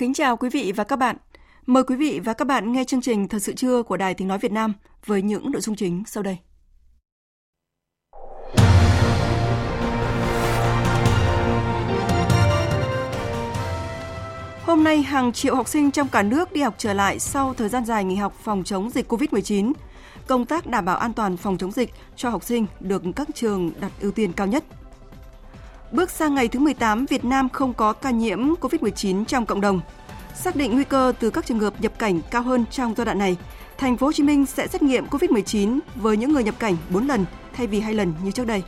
Kính chào quý vị và các bạn. Mời quý vị và các bạn nghe chương trình Thật sự trưa của Đài Tiếng Nói Việt Nam với những nội dung chính sau đây. Hôm nay, hàng triệu học sinh trong cả nước đi học trở lại sau thời gian dài nghỉ học phòng chống dịch COVID-19. Công tác đảm bảo an toàn phòng chống dịch cho học sinh được các trường đặt ưu tiên cao nhất. Bước sang ngày thứ 18, Việt Nam không có ca nhiễm COVID-19 trong cộng đồng. Xác định nguy cơ từ các trường hợp nhập cảnh cao hơn trong giai đoạn này, thành phố Hồ Chí Minh sẽ xét nghiệm COVID-19 với những người nhập cảnh 4 lần thay vì 2 lần như trước đây.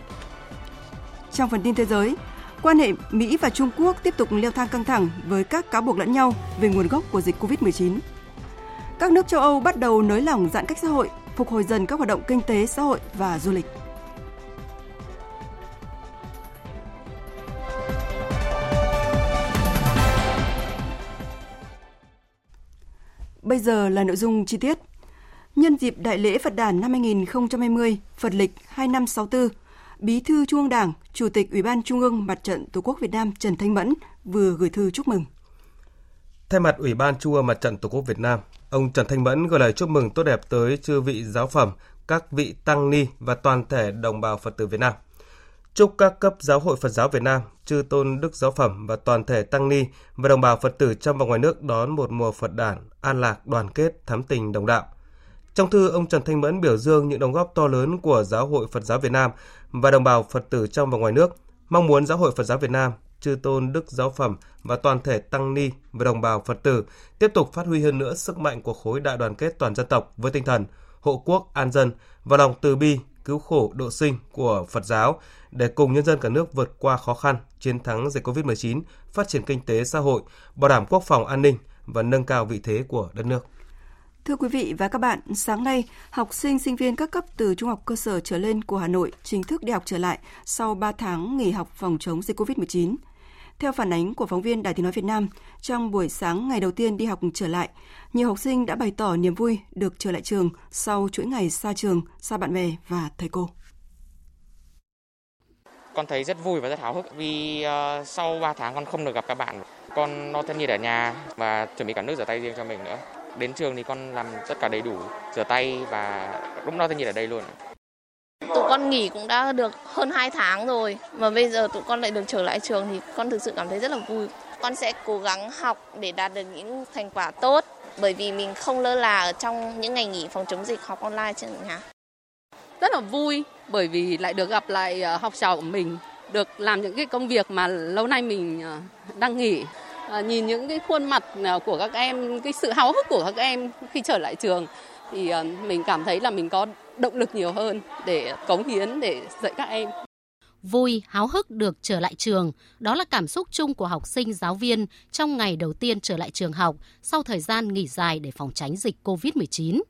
Trong phần tin thế giới, quan hệ Mỹ và Trung Quốc tiếp tục leo thang căng thẳng với các cáo buộc lẫn nhau về nguồn gốc của dịch COVID-19. Các nước châu Âu bắt đầu nới lỏng giãn cách xã hội, phục hồi dần các hoạt động kinh tế xã hội và du lịch. Bây giờ là nội dung chi tiết. Nhân dịp Đại lễ Phật đản năm 2020, Phật lịch 2564, Bí thư Trung ương Đảng, Chủ tịch Ủy ban Trung ương Mặt trận Tổ quốc Việt Nam Trần Thanh Mẫn vừa gửi thư chúc mừng. Thay mặt Ủy ban Trung ương Mặt trận Tổ quốc Việt Nam, ông Trần Thanh Mẫn gửi lời chúc mừng tốt đẹp tới chư vị giáo phẩm, các vị tăng ni và toàn thể đồng bào Phật tử Việt Nam. Chúc các cấp giáo hội Phật giáo Việt Nam, chư tôn đức giáo phẩm và toàn thể tăng ni và đồng bào Phật tử trong và ngoài nước đón một mùa Phật đản an lạc, đoàn kết, thắm tình đồng đạo. Trong thư, ông Trần Thanh Mẫn biểu dương những đóng góp to lớn của Giáo hội Phật giáo Việt Nam và đồng bào Phật tử trong và ngoài nước, mong muốn Giáo hội Phật giáo Việt Nam, chư tôn đức giáo phẩm và toàn thể tăng ni và đồng bào Phật tử tiếp tục phát huy hơn nữa sức mạnh của khối đại đoàn kết toàn dân tộc với tinh thần hộ quốc an dân và lòng từ bi cứu khổ độ sinh của Phật giáo để cùng nhân dân cả nước vượt qua khó khăn, chiến thắng dịch COVID-19, phát triển kinh tế xã hội, bảo đảm quốc phòng an ninh và nâng cao vị thế của đất nước. Thưa quý vị và các bạn, sáng nay, học sinh sinh viên các cấp từ trung học cơ sở trở lên của Hà Nội chính thức đi học trở lại sau 3 tháng nghỉ học phòng chống dịch COVID-19. Theo phản ánh của phóng viên Đài Tiếng Nói Việt Nam, trong buổi sáng ngày đầu tiên đi học trở lại, nhiều học sinh đã bày tỏ niềm vui được trở lại trường sau chuỗi ngày xa trường, xa bạn bè và thầy cô. Con thấy rất vui và rất háo hức vì uh, sau 3 tháng con không được gặp các bạn. Con lo thân nhiệt ở nhà và chuẩn bị cả nước rửa tay riêng cho mình nữa. Đến trường thì con làm tất cả đầy đủ, rửa tay và lúc lo thân nhiệt ở đây luôn. Tụi con nghỉ cũng đã được hơn 2 tháng rồi mà bây giờ tụi con lại được trở lại trường thì con thực sự cảm thấy rất là vui. Con sẽ cố gắng học để đạt được những thành quả tốt bởi vì mình không lơ là ở trong những ngày nghỉ phòng chống dịch học online trên nhà. Rất là vui bởi vì lại được gặp lại ờ, học trò của mình, được làm những cái công việc mà lâu nay mình ờ, đang nghỉ. À, nhìn những cái khuôn mặt của các em, cái sự háo hức của các em khi trở lại trường thì mình cảm thấy là mình có động lực nhiều hơn để cống hiến để dạy các em. Vui, háo hức được trở lại trường, đó là cảm xúc chung của học sinh giáo viên trong ngày đầu tiên trở lại trường học sau thời gian nghỉ dài để phòng tránh dịch COVID-19.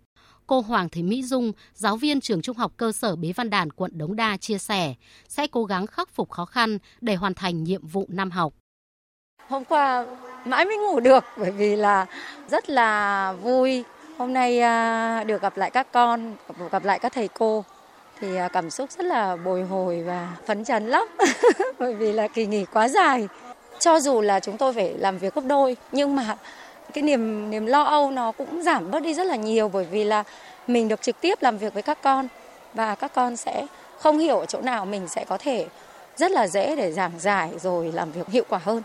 Cô Hoàng Thị Mỹ Dung, giáo viên trường trung học cơ sở Bế Văn Đàn, quận Đống Đa chia sẻ sẽ cố gắng khắc phục khó khăn để hoàn thành nhiệm vụ năm học. Hôm qua mãi mới ngủ được bởi vì là rất là vui. Hôm nay à, được gặp lại các con, gặp lại các thầy cô thì à, cảm xúc rất là bồi hồi và phấn chấn lắm bởi vì là kỳ nghỉ quá dài. Cho dù là chúng tôi phải làm việc gấp đôi nhưng mà cái niềm niềm lo âu nó cũng giảm bớt đi rất là nhiều bởi vì là mình được trực tiếp làm việc với các con và các con sẽ không hiểu ở chỗ nào mình sẽ có thể rất là dễ để giảng giải rồi làm việc hiệu quả hơn.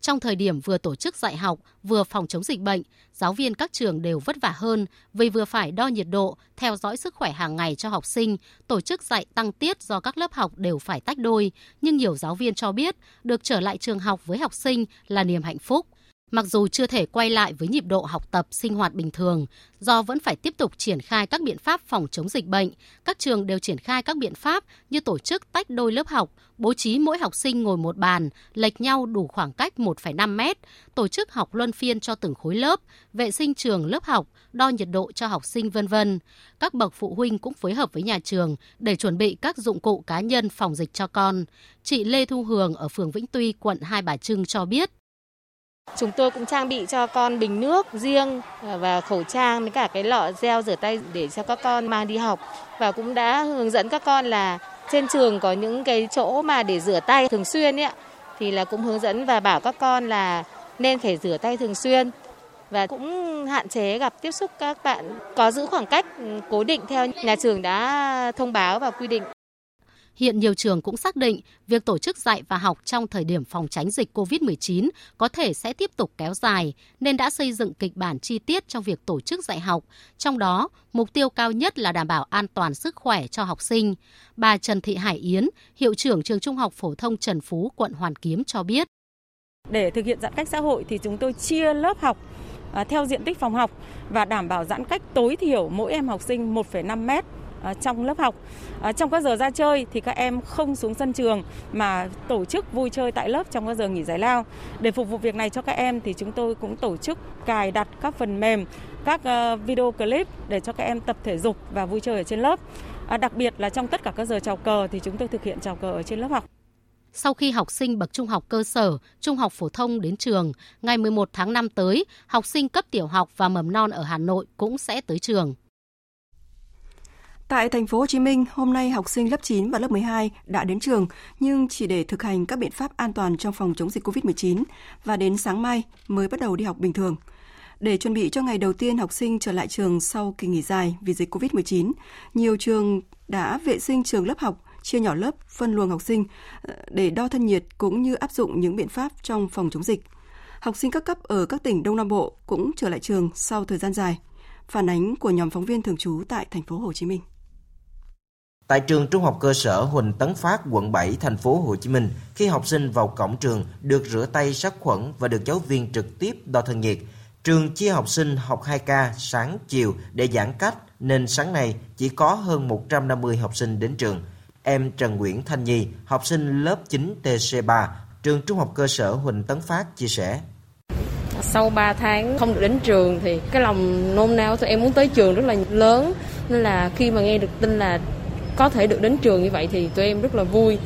Trong thời điểm vừa tổ chức dạy học, vừa phòng chống dịch bệnh, giáo viên các trường đều vất vả hơn vì vừa phải đo nhiệt độ, theo dõi sức khỏe hàng ngày cho học sinh, tổ chức dạy tăng tiết do các lớp học đều phải tách đôi. Nhưng nhiều giáo viên cho biết được trở lại trường học với học sinh là niềm hạnh phúc. Mặc dù chưa thể quay lại với nhịp độ học tập sinh hoạt bình thường, do vẫn phải tiếp tục triển khai các biện pháp phòng chống dịch bệnh, các trường đều triển khai các biện pháp như tổ chức tách đôi lớp học, bố trí mỗi học sinh ngồi một bàn, lệch nhau đủ khoảng cách 1,5 mét, tổ chức học luân phiên cho từng khối lớp, vệ sinh trường lớp học, đo nhiệt độ cho học sinh vân vân. Các bậc phụ huynh cũng phối hợp với nhà trường để chuẩn bị các dụng cụ cá nhân phòng dịch cho con. Chị Lê Thu Hường ở phường Vĩnh Tuy, quận Hai Bà Trưng cho biết Chúng tôi cũng trang bị cho con bình nước riêng à, và khẩu trang với cả cái lọ gel rửa tay để cho các con mang đi học. Và cũng đã hướng dẫn các con là trên trường có những cái chỗ mà để rửa tay thường xuyên ấy thì là cũng hướng dẫn và bảo các con là nên phải rửa tay thường xuyên. Và cũng hạn chế gặp tiếp xúc các bạn, có giữ khoảng cách ừ, cố định theo nhà trường đã thông báo và quy định. Hiện nhiều trường cũng xác định việc tổ chức dạy và học trong thời điểm phòng tránh dịch COVID-19 có thể sẽ tiếp tục kéo dài, nên đã xây dựng kịch bản chi tiết trong việc tổ chức dạy học. Trong đó, mục tiêu cao nhất là đảm bảo an toàn sức khỏe cho học sinh. Bà Trần Thị Hải Yến, hiệu trưởng trường Trung học phổ thông Trần Phú, quận Hoàn Kiếm cho biết. Để thực hiện giãn cách xã hội thì chúng tôi chia lớp học à, theo diện tích phòng học và đảm bảo giãn cách tối thiểu mỗi em học sinh 1,5 mét trong lớp học. Ờ, trong các giờ ra chơi thì các em không xuống sân trường mà tổ chức vui chơi tại lớp trong các giờ nghỉ giải lao. Để phục vụ việc này cho các em thì chúng tôi cũng tổ chức cài đặt các phần mềm, các ờ, video clip để cho các em tập thể dục và vui chơi ở trên lớp. Ờ, đặc biệt là trong tất cả các giờ chào cờ thì chúng tôi thực hiện chào cờ ở trên lớp học. Sau khi học sinh bậc trung học cơ sở, trung học phổ thông đến trường, ngày 11 tháng 5 tới, học sinh cấp tiểu học và mầm non ở Hà Nội cũng sẽ tới trường. Tại thành phố Hồ Chí Minh, hôm nay học sinh lớp 9 và lớp 12 đã đến trường nhưng chỉ để thực hành các biện pháp an toàn trong phòng chống dịch COVID-19 và đến sáng mai mới bắt đầu đi học bình thường. Để chuẩn bị cho ngày đầu tiên học sinh trở lại trường sau kỳ nghỉ dài vì dịch COVID-19, nhiều trường đã vệ sinh trường lớp học, chia nhỏ lớp, phân luồng học sinh ờ, để đo thân nhiệt cũng như áp dụng những biện pháp trong phòng chống dịch. Học sinh các cấp ở các tỉnh Đông Nam Bộ cũng trở lại trường sau thời gian dài. Phản ánh của nhóm phóng viên thường trú tại thành phố Hồ Chí Minh. Tại trường Trung học cơ sở Huỳnh Tấn Phát, quận 7, thành phố Hồ Chí Minh, khi học sinh vào cổng trường được rửa tay sát khuẩn và được giáo viên trực tiếp đo thân nhiệt. Trường chia học sinh học 2 ca sáng chiều để giãn cách nên sáng nay chỉ có hơn 150 học sinh đến trường. Em Trần Nguyễn Thanh Nhi, học sinh lớp 9 TC3, trường Trung học cơ sở Huỳnh Tấn Phát chia sẻ sau 3 tháng không được đến trường thì cái lòng nôn nao tụi em muốn tới trường rất là lớn nên là khi mà nghe được tin là có thể được đến trường như vậy thì tụi em rất là vui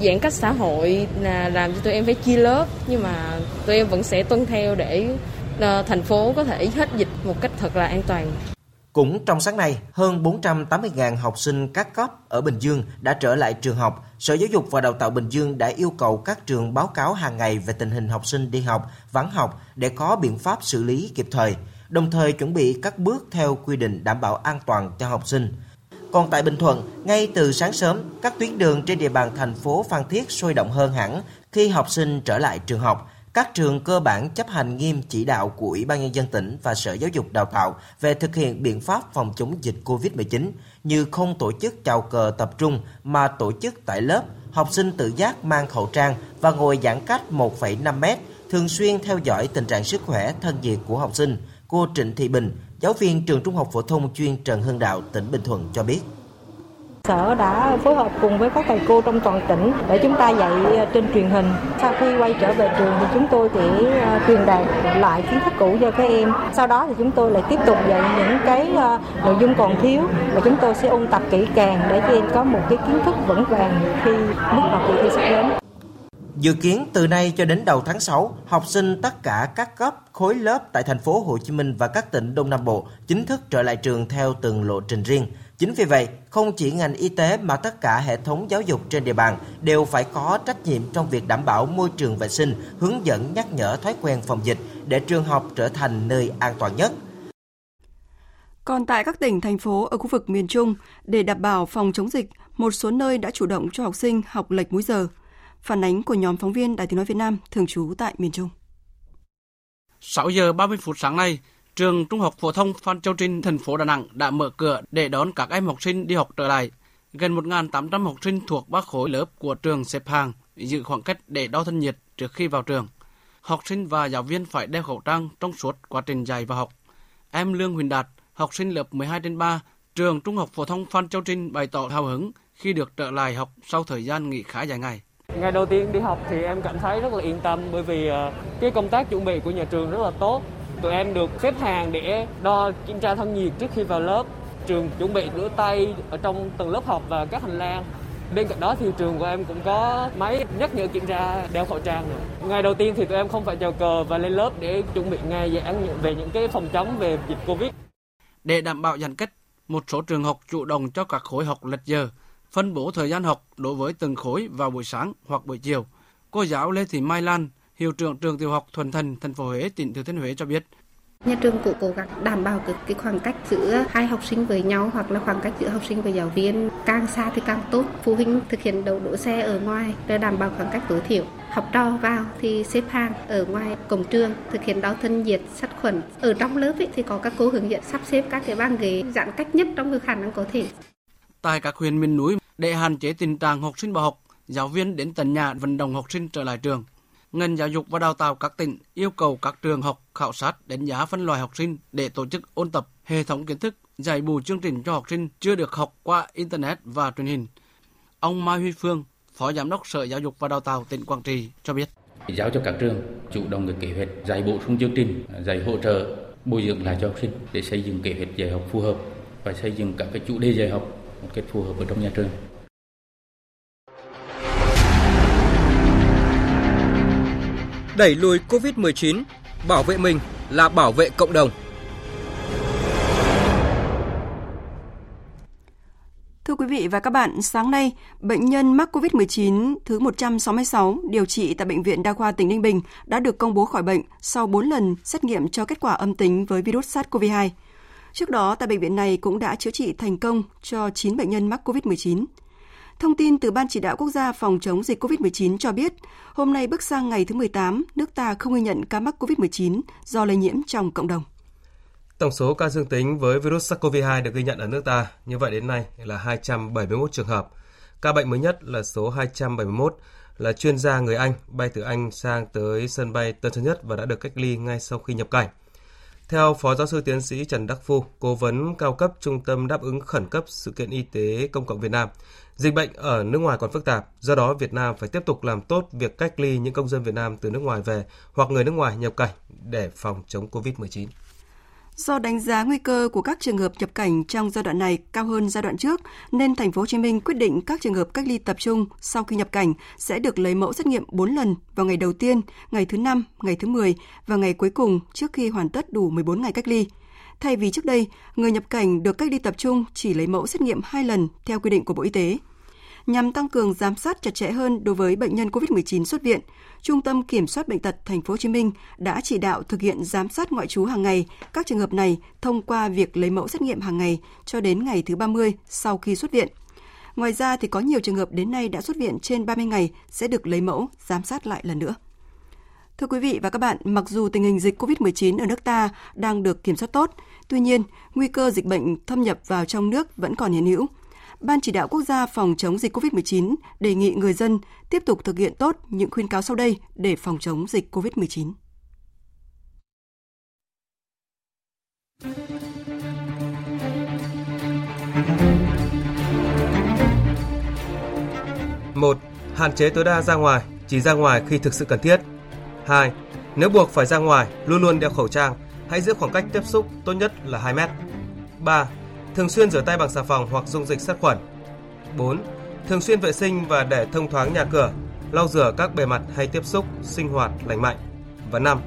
giãn cách xã hội là làm cho tụi em phải chia lớp nhưng mà tụi em vẫn sẽ tuân theo để ờ, thành phố có thể hết dịch một cách thật là an toàn. Cũng trong sáng nay, hơn 480.000 học sinh các cấp ở Bình Dương đã trở lại trường học. Sở Giáo dục và Đào tạo Bình Dương đã yêu cầu các trường báo cáo hàng ngày về tình hình học sinh đi học, vắng học để có biện pháp xử lý kịp thời, đồng thời chuẩn bị các bước theo quy định đảm bảo an toàn cho học sinh. Còn tại Bình Thuận, ngay từ sáng sớm, các tuyến đường trên địa bàn thành phố Phan Thiết sôi động hơn hẳn khi học sinh trở lại trường học. Các trường cơ bản chấp hành nghiêm chỉ đạo của Ủy ban Nhân dân tỉnh và Sở Giáo dục Đào tạo về thực hiện biện pháp phòng chống dịch COVID-19 như không tổ chức chào cờ tập trung mà tổ chức tại lớp, học sinh tự giác mang khẩu trang và ngồi giãn cách 1,5 mét, thường xuyên theo dõi tình trạng sức khỏe thân nhiệt của học sinh. Cô Trịnh Thị Bình, Giáo viên trường Trung học phổ thông chuyên Trần Hưng Đạo, tỉnh Bình Thuận cho biết. Sở đã phối hợp cùng với các thầy cô trong toàn tỉnh để chúng ta dạy ờ, trên truyền hình. Sau khi quay trở về trường thì chúng tôi sẽ ờ, truyền đạt lại kiến thức cũ cho các em. Sau đó thì chúng tôi lại tiếp tục dạy những cái ờ, nội dung còn thiếu và chúng tôi sẽ ôn tập kỹ càng để các em có một cái kiến thức vững vàng khi bước vào kỳ thi sắp đến. Dự kiến từ nay cho đến đầu tháng 6, học sinh tất cả các cấp, khối lớp tại thành phố Hồ Chí Minh và các tỉnh Đông Nam Bộ chính thức trở lại trường theo từng lộ trình riêng. Chính vì vậy, không chỉ ngành y tế mà tất cả hệ thống giáo dục trên địa bàn đều phải có trách nhiệm trong việc đảm bảo môi trường vệ sinh, hướng dẫn nhắc nhở thói quen phòng dịch để trường học trở thành nơi an toàn nhất. Còn tại các tỉnh, thành phố ở khu vực miền Trung, để đảm bảo phòng chống dịch, một số nơi đã chủ động cho học sinh học lệch múi giờ – Phản ánh của nhóm phóng viên Đài Tiếng Nói Việt Nam thường trú tại miền Trung. 6 giờ 30 phút sáng nay, trường Trung học phổ thông Phan Châu Trinh, thành phố Đà Nẵng đã mở cửa để đón các em học sinh đi học trở lại. Gần 1.800 học sinh thuộc ba khối lớp của trường xếp hàng, giữ khoảng cách để đo thân nhiệt trước khi vào trường. Học sinh và giáo viên phải đeo khẩu trang trong suốt quá trình dạy và học. Em Lương Huỳnh Đạt, học sinh lớp 12 trên 3, trường Trung học phổ thông Phan Châu Trinh bày tỏ hào hứng khi được trở lại học sau thời gian nghỉ khá dài ngày. Ngày đầu tiên đi học thì em cảm thấy rất là yên tâm bởi vì ờ, cái công tác chuẩn bị của nhà trường rất là tốt. Tụi em được xếp hàng để đo kiểm tra thân nhiệt trước khi vào lớp. Trường chuẩn bị rửa tay ở trong từng lớp học và các hành lang. Bên cạnh đó thì trường của em cũng có máy nhắc nhở kiểm tra đeo khẩu trang. Nữa. Ngày đầu tiên thì tụi em không phải chào cờ và lên lớp để chuẩn bị nghe giảng về những cái phòng chống về dịch Covid. Để đảm bảo giãn cách, một số trường học chủ động cho các khối học lệch giờ, phân bố thời gian học đối với từng khối vào buổi sáng hoặc buổi chiều. Cô giáo Lê Thị Mai Lan, hiệu trưởng trường tiểu học Thuần Thành, thành phố Huế, tỉnh Thừa Thiên Huế cho biết. Nhà trường cũng cố gắng đảm bảo cái, cái khoảng cách giữa hai học sinh với nhau hoặc là khoảng cách giữa học sinh và giáo viên càng xa thì càng tốt. Phụ huynh thực hiện đậu đỗ xe ở ngoài để đảm bảo khoảng cách tối thiểu. Học trò vào thì xếp hàng ở ngoài cổng trường thực hiện đo thân nhiệt sát khuẩn. Ở trong lớp ấy thì có các cô hướng dẫn sắp xếp các cái băng ghế giãn cách nhất trong khả năng có thể. Tại các huyện miền núi, để hạn chế tình trạng học sinh bỏ học, giáo viên đến tận nhà vận động học sinh trở lại trường. Ngành giáo dục và đào tạo các tỉnh yêu cầu các trường học khảo sát đánh giá phân loại học sinh để tổ chức ôn tập hệ thống kiến thức, dạy bù chương trình cho học sinh chưa được học qua Internet và truyền hình. Ông Mai Huy Phương, Phó Giám đốc Sở Giáo dục và Đào tạo tỉnh Quảng Trị cho biết. Giáo cho các trường chủ động được kế hoạch dạy bổ sung chương trình, dạy hỗ trợ, bồi dưỡng lại cho học sinh để xây dựng kế hoạch dạy học phù hợp và xây dựng các cái chủ đề dạy học một cách phù hợp ở trong nhà trường. Đẩy lùi Covid-19, bảo vệ mình là bảo vệ cộng đồng. Thưa quý vị và các bạn, sáng nay, bệnh nhân mắc COVID-19 thứ 166 điều trị tại Bệnh viện Đa khoa tỉnh Ninh Bình đã được công bố khỏi bệnh sau 4 lần xét nghiệm cho kết quả âm tính với virus SARS-CoV-2. Trước đó, tại bệnh viện này cũng đã chữa trị thành công cho 9 bệnh nhân mắc COVID-19. Thông tin từ Ban chỉ đạo quốc gia phòng chống dịch COVID-19 cho biết, hôm nay bước sang ngày thứ 18, nước ta không ghi nhận ca mắc COVID-19 do lây nhiễm trong cộng đồng. Tổng số ca dương tính với virus SARS-CoV-2 được ghi nhận ở nước ta như vậy đến nay là 271 trường hợp. Ca bệnh mới nhất là số 271 là chuyên gia người Anh bay từ Anh sang tới sân bay Tân Sơn Nhất và đã được cách ly ngay sau khi nhập cảnh. Theo Phó Giáo sư Tiến sĩ Trần Đắc Phu, cố vấn cao cấp Trung tâm đáp ứng khẩn cấp sự kiện y tế công cộng Việt Nam, dịch bệnh ở nước ngoài còn phức tạp, do đó Việt Nam phải tiếp tục làm tốt việc cách ly những công dân Việt Nam từ nước ngoài về hoặc người nước ngoài nhập cảnh để phòng chống COVID-19. Do đánh giá nguy cơ của các trường hợp nhập cảnh trong giai đoạn này cao hơn giai đoạn trước, nên thành phố Hồ Chí Minh quyết định các trường hợp cách ly tập trung sau khi nhập cảnh sẽ được lấy mẫu xét nghiệm 4 lần vào ngày đầu tiên, ngày thứ 5, ngày thứ 10 và ngày cuối cùng trước khi hoàn tất đủ 14 ngày cách ly. Thay vì trước đây, người nhập cảnh được cách ly tập trung chỉ lấy mẫu xét nghiệm 2 lần theo quy định của Bộ Y tế nhằm tăng cường giám sát chặt chẽ hơn đối với bệnh nhân COVID-19 xuất viện, Trung tâm Kiểm soát bệnh tật Thành phố Hồ Chí Minh đã chỉ đạo thực hiện giám sát ngoại trú hàng ngày các trường hợp này thông qua việc lấy mẫu xét nghiệm hàng ngày cho đến ngày thứ 30 sau khi xuất viện. Ngoài ra thì có nhiều trường hợp đến nay đã xuất viện trên 30 ngày sẽ được lấy mẫu giám sát lại lần nữa. Thưa quý vị và các bạn, mặc dù tình hình dịch COVID-19 ở nước ta đang được kiểm soát tốt, tuy nhiên, nguy cơ dịch bệnh thâm nhập vào trong nước vẫn còn hiện hữu. Ban chỉ đạo quốc gia phòng chống dịch COVID-19 đề nghị người dân tiếp tục thực hiện tốt những khuyên cáo sau đây để phòng chống dịch COVID-19. một Hạn chế tối đa ra ngoài, chỉ ra ngoài khi thực sự cần thiết. 2. Nếu buộc phải ra ngoài, luôn luôn đeo khẩu trang, hãy giữ khoảng cách tiếp xúc tốt nhất là 2 mét. 3 Thường xuyên rửa tay bằng xà phòng hoặc dung dịch sát khuẩn. 4. Thường xuyên vệ sinh và để thông thoáng nhà cửa, lau rửa các bề mặt hay tiếp xúc, sinh hoạt lành mạnh. Và 5.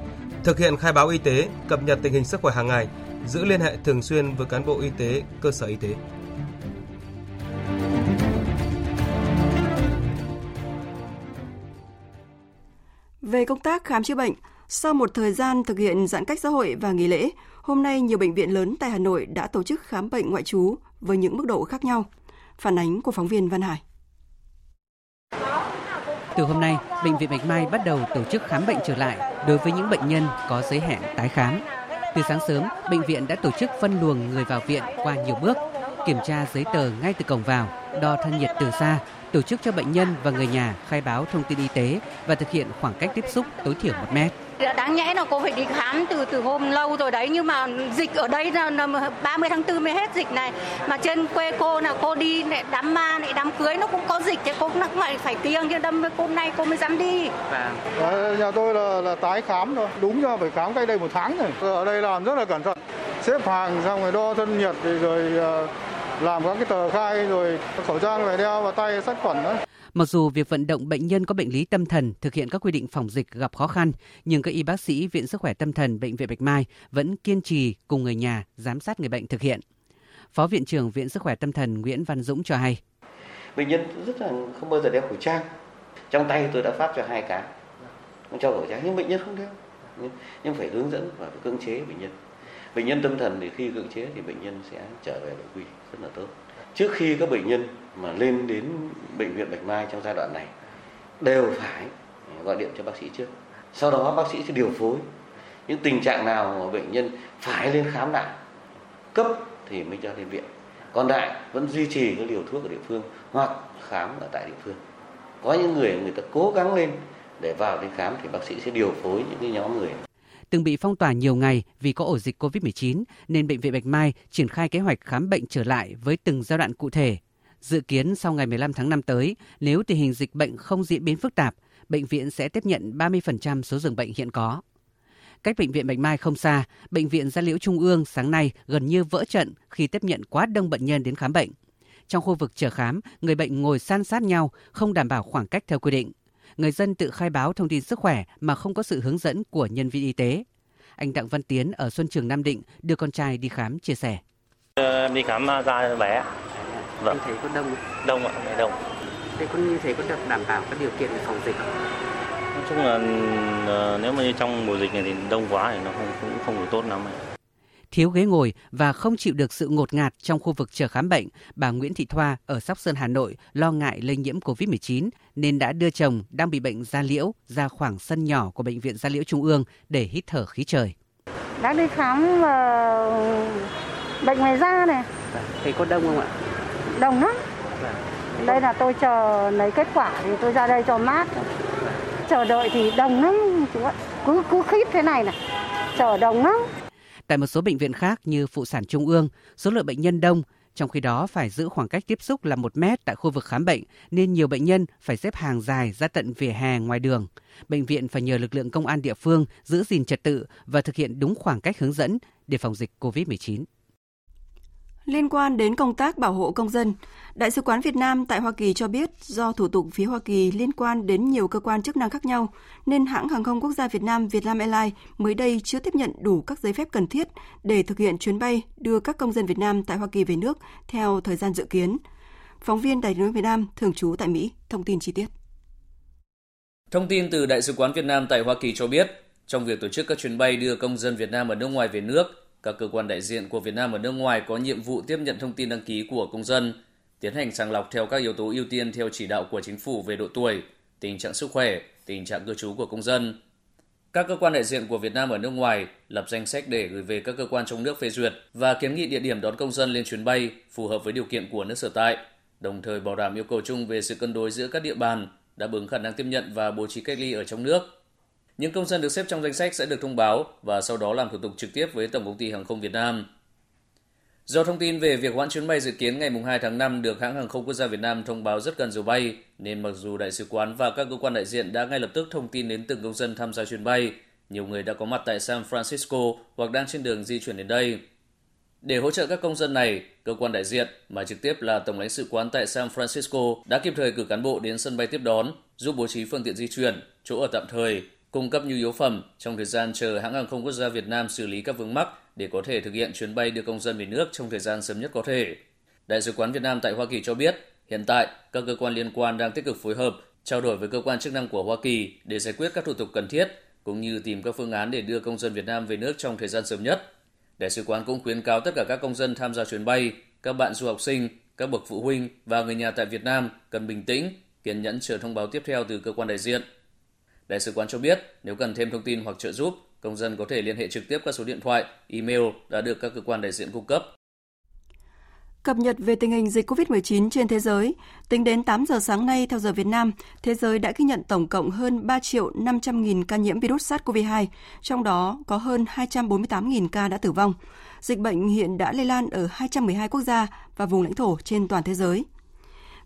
Thực hiện khai báo y tế, cập nhật tình hình sức khỏe hàng ngày, giữ liên hệ thường xuyên với cán bộ y tế, cơ sở y tế. Về công tác khám chữa bệnh, sau một thời gian thực hiện giãn cách xã hội và nghỉ lễ, hôm nay nhiều bệnh viện lớn tại Hà Nội đã tổ chức khám bệnh ngoại trú với những mức độ khác nhau. Phản ánh của phóng viên Văn Hải. Từ hôm nay, Bệnh viện Bạch Mai bắt đầu tổ chức khám bệnh trở lại đối với những bệnh nhân có giới hạn tái khám. Từ sáng sớm, bệnh viện đã tổ chức phân luồng người vào viện qua nhiều bước, kiểm tra giấy tờ ngay từ cổng vào, đo thân nhiệt từ xa, tổ chức cho bệnh nhân và người nhà khai báo thông tin y tế và thực hiện khoảng cách tiếp xúc tối thiểu 1 mét. Đáng nhẽ là cô phải đi khám từ từ hôm lâu rồi đấy nhưng mà dịch ở đây là, là 30 tháng 4 mới hết dịch này mà trên quê cô là cô đi lại đám ma lại đám cưới nó cũng có dịch thì cô cũng lại phải tiêm chứ đâm hôm nay cô mới dám đi. Vâng. Nhà tôi là, là tái khám thôi, đúng ra phải khám cách đây một tháng rồi. Ở đây làm rất là cẩn thận, xếp hàng xong rồi đo thân nhiệt rồi làm các cái tờ khai rồi khẩu trang phải đeo vào tay sát khuẩn đó. Mặc dù việc vận động bệnh nhân có bệnh lý tâm thần thực hiện các quy định phòng dịch gặp khó khăn, nhưng các y bác sĩ Viện Sức khỏe Tâm thần Bệnh viện Bạch Mai vẫn kiên trì cùng người nhà giám sát người bệnh thực hiện. Phó Viện trưởng Viện Sức khỏe Tâm thần Nguyễn Văn Dũng cho hay. Bệnh nhân rất là không bao giờ đeo khẩu trang. Trong tay tôi đã phát cho hai cái. Không cho khẩu trang nhưng bệnh nhân không đeo. Nhưng phải hướng dẫn và phải cưỡng chế bệnh nhân. Bệnh nhân tâm thần thì khi cưỡng chế thì bệnh nhân sẽ trở về nội quy rất là tốt. Trước khi các bệnh nhân mà lên đến bệnh viện Bạch Mai trong giai đoạn này, đều phải gọi điện cho bác sĩ trước. Sau đó bác sĩ sẽ điều phối những tình trạng nào mà bệnh nhân phải lên khám lại, cấp thì mới cho lên viện. Còn lại vẫn duy trì cái liều thuốc ở địa phương hoặc khám ở tại địa phương. Có những người người ta cố gắng lên để vào đi khám thì bác sĩ sẽ điều phối những cái nhóm người từng bị phong tỏa nhiều ngày vì có ổ dịch COVID-19 nên Bệnh viện Bạch Mai triển khai kế hoạch khám bệnh trở lại với từng giai đoạn cụ thể. Dự kiến sau ngày 15 tháng 5 tới, nếu tình hình dịch bệnh không diễn biến phức tạp, bệnh viện sẽ tiếp nhận 30% số giường bệnh hiện có. Cách bệnh viện Bạch Mai không xa, bệnh viện Gia Liễu Trung ương sáng nay gần như vỡ trận khi tiếp nhận quá đông bệnh nhân đến khám bệnh. Trong khu vực chờ khám, người bệnh ngồi san sát nhau, không đảm bảo khoảng cách theo quy định người dân tự khai báo thông tin sức khỏe mà không có sự hướng dẫn của nhân viên y tế. Anh Đặng Văn Tiến ở Xuân Trường Nam Định đưa con trai đi khám chia sẻ. Em đi khám da bé. Vâng. Thấy có đông không? Đông ạ, đông. Thế con như thế có được đảm bảo các điều kiện để phòng dịch không? Nói chung là ờ, nếu mà như trong mùa dịch này thì đông quá thì nó không cũng không được tốt lắm. Ấy thiếu ghế ngồi và không chịu được sự ngột ngạt trong khu vực chờ khám bệnh, bà Nguyễn Thị Thoa ở Sóc Sơn, Hà Nội lo ngại lây nhiễm COVID-19 nên đã đưa chồng đang bị bệnh da liễu ra khoảng sân nhỏ của Bệnh viện Da Liễu Trung ương để hít thở khí trời. Đã đi khám bệnh ngoài da này. Thấy có đông không ạ? Đông lắm. Đây là tôi chờ lấy kết quả thì tôi ra đây cho mát. Chờ đợi thì đông lắm chú ạ. Cứ cứ khít thế này này. Chờ đông lắm. Tại một số bệnh viện khác như Phụ sản Trung ương, số lượng bệnh nhân đông, trong khi đó phải giữ khoảng cách tiếp xúc là 1 mét tại khu vực khám bệnh, nên nhiều bệnh nhân phải xếp hàng dài ra tận vỉa hè ngoài đường. Bệnh viện phải nhờ lực lượng công an địa phương giữ gìn trật tự và thực hiện đúng khoảng cách hướng dẫn để phòng dịch COVID-19. Liên quan đến công tác bảo hộ công dân, Đại sứ quán Việt Nam tại Hoa Kỳ cho biết do thủ tục phía Hoa Kỳ liên quan đến nhiều cơ quan chức năng khác nhau, nên hãng hàng không quốc gia Việt Nam Vietnam Airlines mới đây chưa tiếp nhận đủ các giấy phép cần thiết để thực hiện chuyến bay đưa các công dân Việt Nam tại Hoa Kỳ về nước theo thời gian dự kiến. Phóng viên Đài tiếng Việt Nam thường trú tại Mỹ thông tin chi tiết. Thông tin từ Đại sứ quán Việt Nam tại Hoa Kỳ cho biết, trong việc tổ chức các chuyến bay đưa công dân Việt Nam ở nước ngoài về nước, các cơ quan đại diện của Việt Nam ở nước ngoài có nhiệm vụ tiếp nhận thông tin đăng ký của công dân, tiến hành sàng lọc theo các yếu tố ưu tiên theo chỉ đạo của chính phủ về độ tuổi, tình trạng sức khỏe, tình trạng cư trú của công dân. Các cơ quan đại diện của Việt Nam ở nước ngoài lập danh sách để gửi về các cơ quan trong nước phê duyệt và kiến nghị địa điểm đón công dân lên chuyến bay phù hợp với điều kiện của nước sở tại, đồng thời bảo đảm yêu cầu chung về sự cân đối giữa các địa bàn, đáp ứng khả năng tiếp nhận và bố trí cách ly ở trong nước những công dân được xếp trong danh sách sẽ được thông báo và sau đó làm thủ tục trực tiếp với Tổng công ty Hàng không Việt Nam. Do thông tin về việc hoãn chuyến bay dự kiến ngày 2 tháng 5 được hãng hàng không quốc gia Việt Nam thông báo rất gần giờ bay, nên mặc dù đại sứ quán và các cơ quan đại diện đã ngay lập tức thông tin đến từng công dân tham gia chuyến bay, nhiều người đã có mặt tại San Francisco hoặc đang trên đường di chuyển đến đây. Để hỗ trợ các công dân này, cơ quan đại diện mà trực tiếp là Tổng lãnh sự quán tại San Francisco đã kịp thời cử cán bộ đến sân bay tiếp đón, giúp bố trí phương tiện di chuyển, chỗ ở tạm thời cung cấp nhu yếu phẩm trong thời gian chờ hãng hàng không quốc gia Việt Nam xử lý các vướng mắc để có thể thực hiện chuyến bay đưa công dân về nước trong thời gian sớm nhất có thể. Đại sứ quán Việt Nam tại Hoa Kỳ cho biết, hiện tại các cơ quan liên quan đang tích cực phối hợp, trao đổi với cơ quan chức năng của Hoa Kỳ để giải quyết các thủ tục cần thiết cũng như tìm các phương án để đưa công dân Việt Nam về nước trong thời gian sớm nhất. Đại sứ quán cũng khuyến cáo tất cả các công dân tham gia chuyến bay, các bạn du học sinh, các bậc phụ huynh và người nhà tại Việt Nam cần bình tĩnh, kiên nhẫn chờ thông báo tiếp theo từ cơ quan đại diện. Đại sứ quán cho biết, nếu cần thêm thông tin hoặc trợ giúp, công dân có thể liên hệ trực tiếp các số điện thoại, email đã được các cơ quan đại diện cung cấp. Cập nhật về tình hình dịch COVID-19 trên thế giới, tính đến 8 giờ sáng nay theo giờ Việt Nam, thế giới đã ghi nhận tổng cộng hơn 3 triệu 500 nghìn ca nhiễm virus SARS-CoV-2, trong đó có hơn 248 nghìn ca đã tử vong. Dịch bệnh hiện đã lây lan ở 212 quốc gia và vùng lãnh thổ trên toàn thế giới.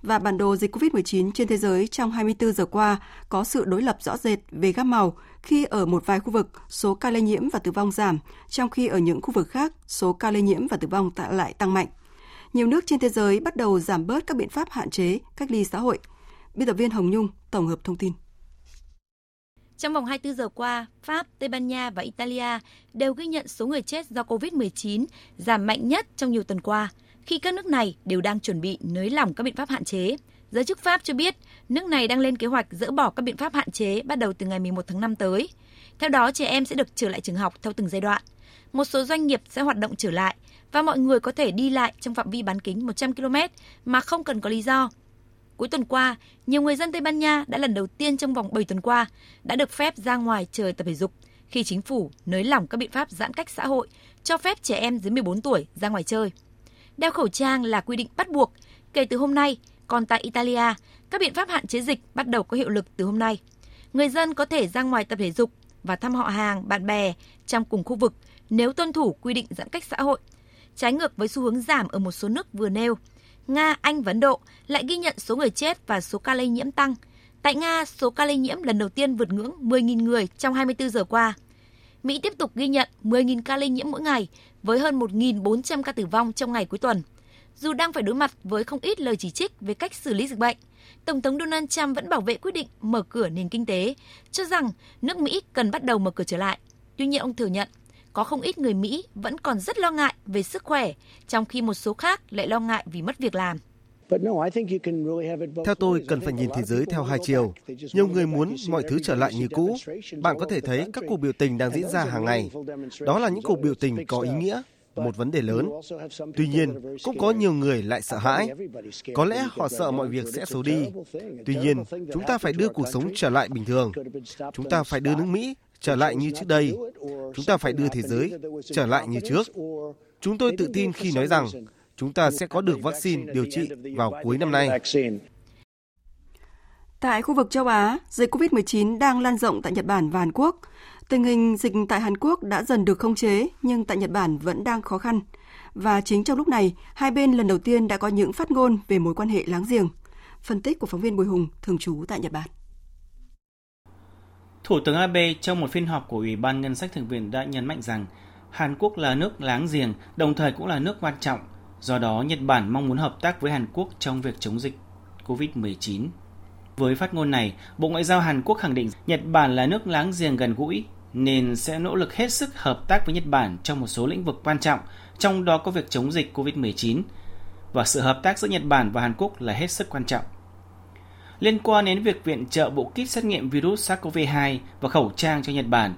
Và bản đồ dịch COVID-19 trên thế giới trong 24 giờ qua có sự đối lập rõ rệt về gam màu khi ở một vài khu vực số ca lây nhiễm và tử vong giảm, trong khi ở những khu vực khác số ca lây nhiễm và tử vong lại tăng mạnh nhiều nước trên thế giới bắt đầu giảm bớt các biện pháp hạn chế cách ly xã hội. Biên tập viên Hồng Nhung tổng hợp thông tin. Trong vòng 24 giờ qua, Pháp, Tây Ban Nha và Italia đều ghi nhận số người chết do COVID-19 giảm mạnh nhất trong nhiều tuần qua, khi các nước này đều đang chuẩn bị nới lỏng các biện pháp hạn chế. Giới chức Pháp cho biết, nước này đang lên kế hoạch dỡ bỏ các biện pháp hạn chế bắt đầu từ ngày 11 tháng 5 tới. Theo đó, trẻ em sẽ được trở lại trường học theo từng giai đoạn. Một số doanh nghiệp sẽ hoạt động trở lại và mọi người có thể đi lại trong phạm vi bán kính 100 km mà không cần có lý do. Cuối tuần qua, nhiều người dân Tây Ban Nha đã lần đầu tiên trong vòng 7 tuần qua đã được phép ra ngoài trời tập thể dục khi chính phủ nới lỏng các biện pháp giãn cách xã hội cho phép trẻ em dưới 14 tuổi ra ngoài chơi. Đeo khẩu trang là quy định bắt buộc kể từ hôm nay, còn tại Italia, các biện pháp hạn chế dịch bắt đầu có hiệu lực từ hôm nay. Người dân có thể ra ngoài tập thể dục và thăm họ hàng, bạn bè trong cùng khu vực nếu tuân thủ quy định giãn cách xã hội trái ngược với xu hướng giảm ở một số nước vừa nêu. Nga, Anh và Ấn Độ lại ghi nhận số người chết và số ca lây nhiễm tăng. Tại Nga, số ca lây nhiễm lần đầu tiên vượt ngưỡng 10.000 người trong 24 giờ qua. Mỹ tiếp tục ghi nhận 10.000 ca lây nhiễm mỗi ngày với hơn 1.400 ca tử vong trong ngày cuối tuần. Dù đang phải đối mặt với không ít lời chỉ trích về cách xử lý dịch bệnh, Tổng thống Donald Trump vẫn bảo vệ quyết định mở cửa nền kinh tế, cho rằng nước Mỹ cần bắt đầu mở cửa trở lại. Tuy nhiên ông thừa nhận có không ít người Mỹ vẫn còn rất lo ngại về sức khỏe, trong khi một số khác lại lo ngại vì mất việc làm. Theo tôi, cần phải nhìn thế giới theo hai chiều. Nhiều người muốn mọi thứ trở lại như cũ. Bạn có thể thấy các cuộc biểu tình đang diễn ra hàng ngày. Đó là những cuộc biểu tình có ý nghĩa, một vấn đề lớn. Tuy nhiên, cũng có nhiều người lại sợ hãi. Có lẽ họ sợ mọi việc sẽ xấu đi. Tuy nhiên, chúng ta phải đưa cuộc sống trở lại bình thường. Chúng ta phải đưa nước Mỹ trở lại như trước đây. Chúng ta phải đưa thế giới trở lại như trước. Chúng tôi tự tin khi nói rằng chúng ta sẽ có được vaccine điều trị vào cuối năm nay. Tại khu vực châu Á, dịch COVID-19 đang lan rộng tại Nhật Bản và Hàn Quốc. Tình hình dịch tại Hàn Quốc đã dần được khống chế, nhưng tại Nhật Bản vẫn đang khó khăn. Và chính trong lúc này, hai bên lần đầu tiên đã có những phát ngôn về mối quan hệ láng giềng. Phân tích của phóng viên Bùi Hùng, thường trú tại Nhật Bản. Thủ tướng Abe trong một phiên họp của Ủy ban Ngân sách Thượng viện đã nhấn mạnh rằng Hàn Quốc là nước láng giềng, đồng thời cũng là nước quan trọng. Do đó, Nhật Bản mong muốn hợp tác với Hàn Quốc trong việc chống dịch COVID-19. Với phát ngôn này, Bộ Ngoại giao Hàn Quốc khẳng định Nhật Bản là nước láng giềng gần gũi, nên sẽ nỗ lực hết sức hợp tác với Nhật Bản trong một số lĩnh vực quan trọng, trong đó có việc chống dịch COVID-19. Và sự hợp tác giữa Nhật Bản và Hàn Quốc là hết sức quan trọng liên quan đến việc viện trợ bộ kit xét nghiệm virus SARS-CoV-2 và khẩu trang cho Nhật Bản.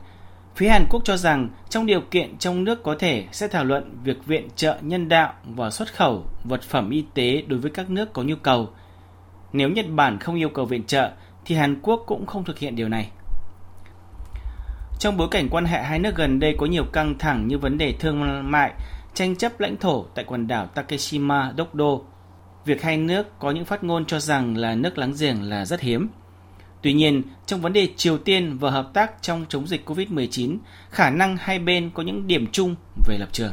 Phía Hàn Quốc cho rằng trong điều kiện trong nước có thể sẽ thảo luận việc viện trợ nhân đạo và xuất khẩu vật phẩm y tế đối với các nước có nhu cầu. Nếu Nhật Bản không yêu cầu viện trợ thì Hàn Quốc cũng không thực hiện điều này. Trong bối cảnh quan hệ hai nước gần đây có nhiều căng thẳng như vấn đề thương mại, tranh chấp lãnh thổ tại quần đảo Takeshima, Dokdo việc hai nước có những phát ngôn cho rằng là nước láng giềng là rất hiếm. Tuy nhiên, trong vấn đề Triều Tiên và hợp tác trong chống dịch COVID-19, khả năng hai bên có những điểm chung về lập trường.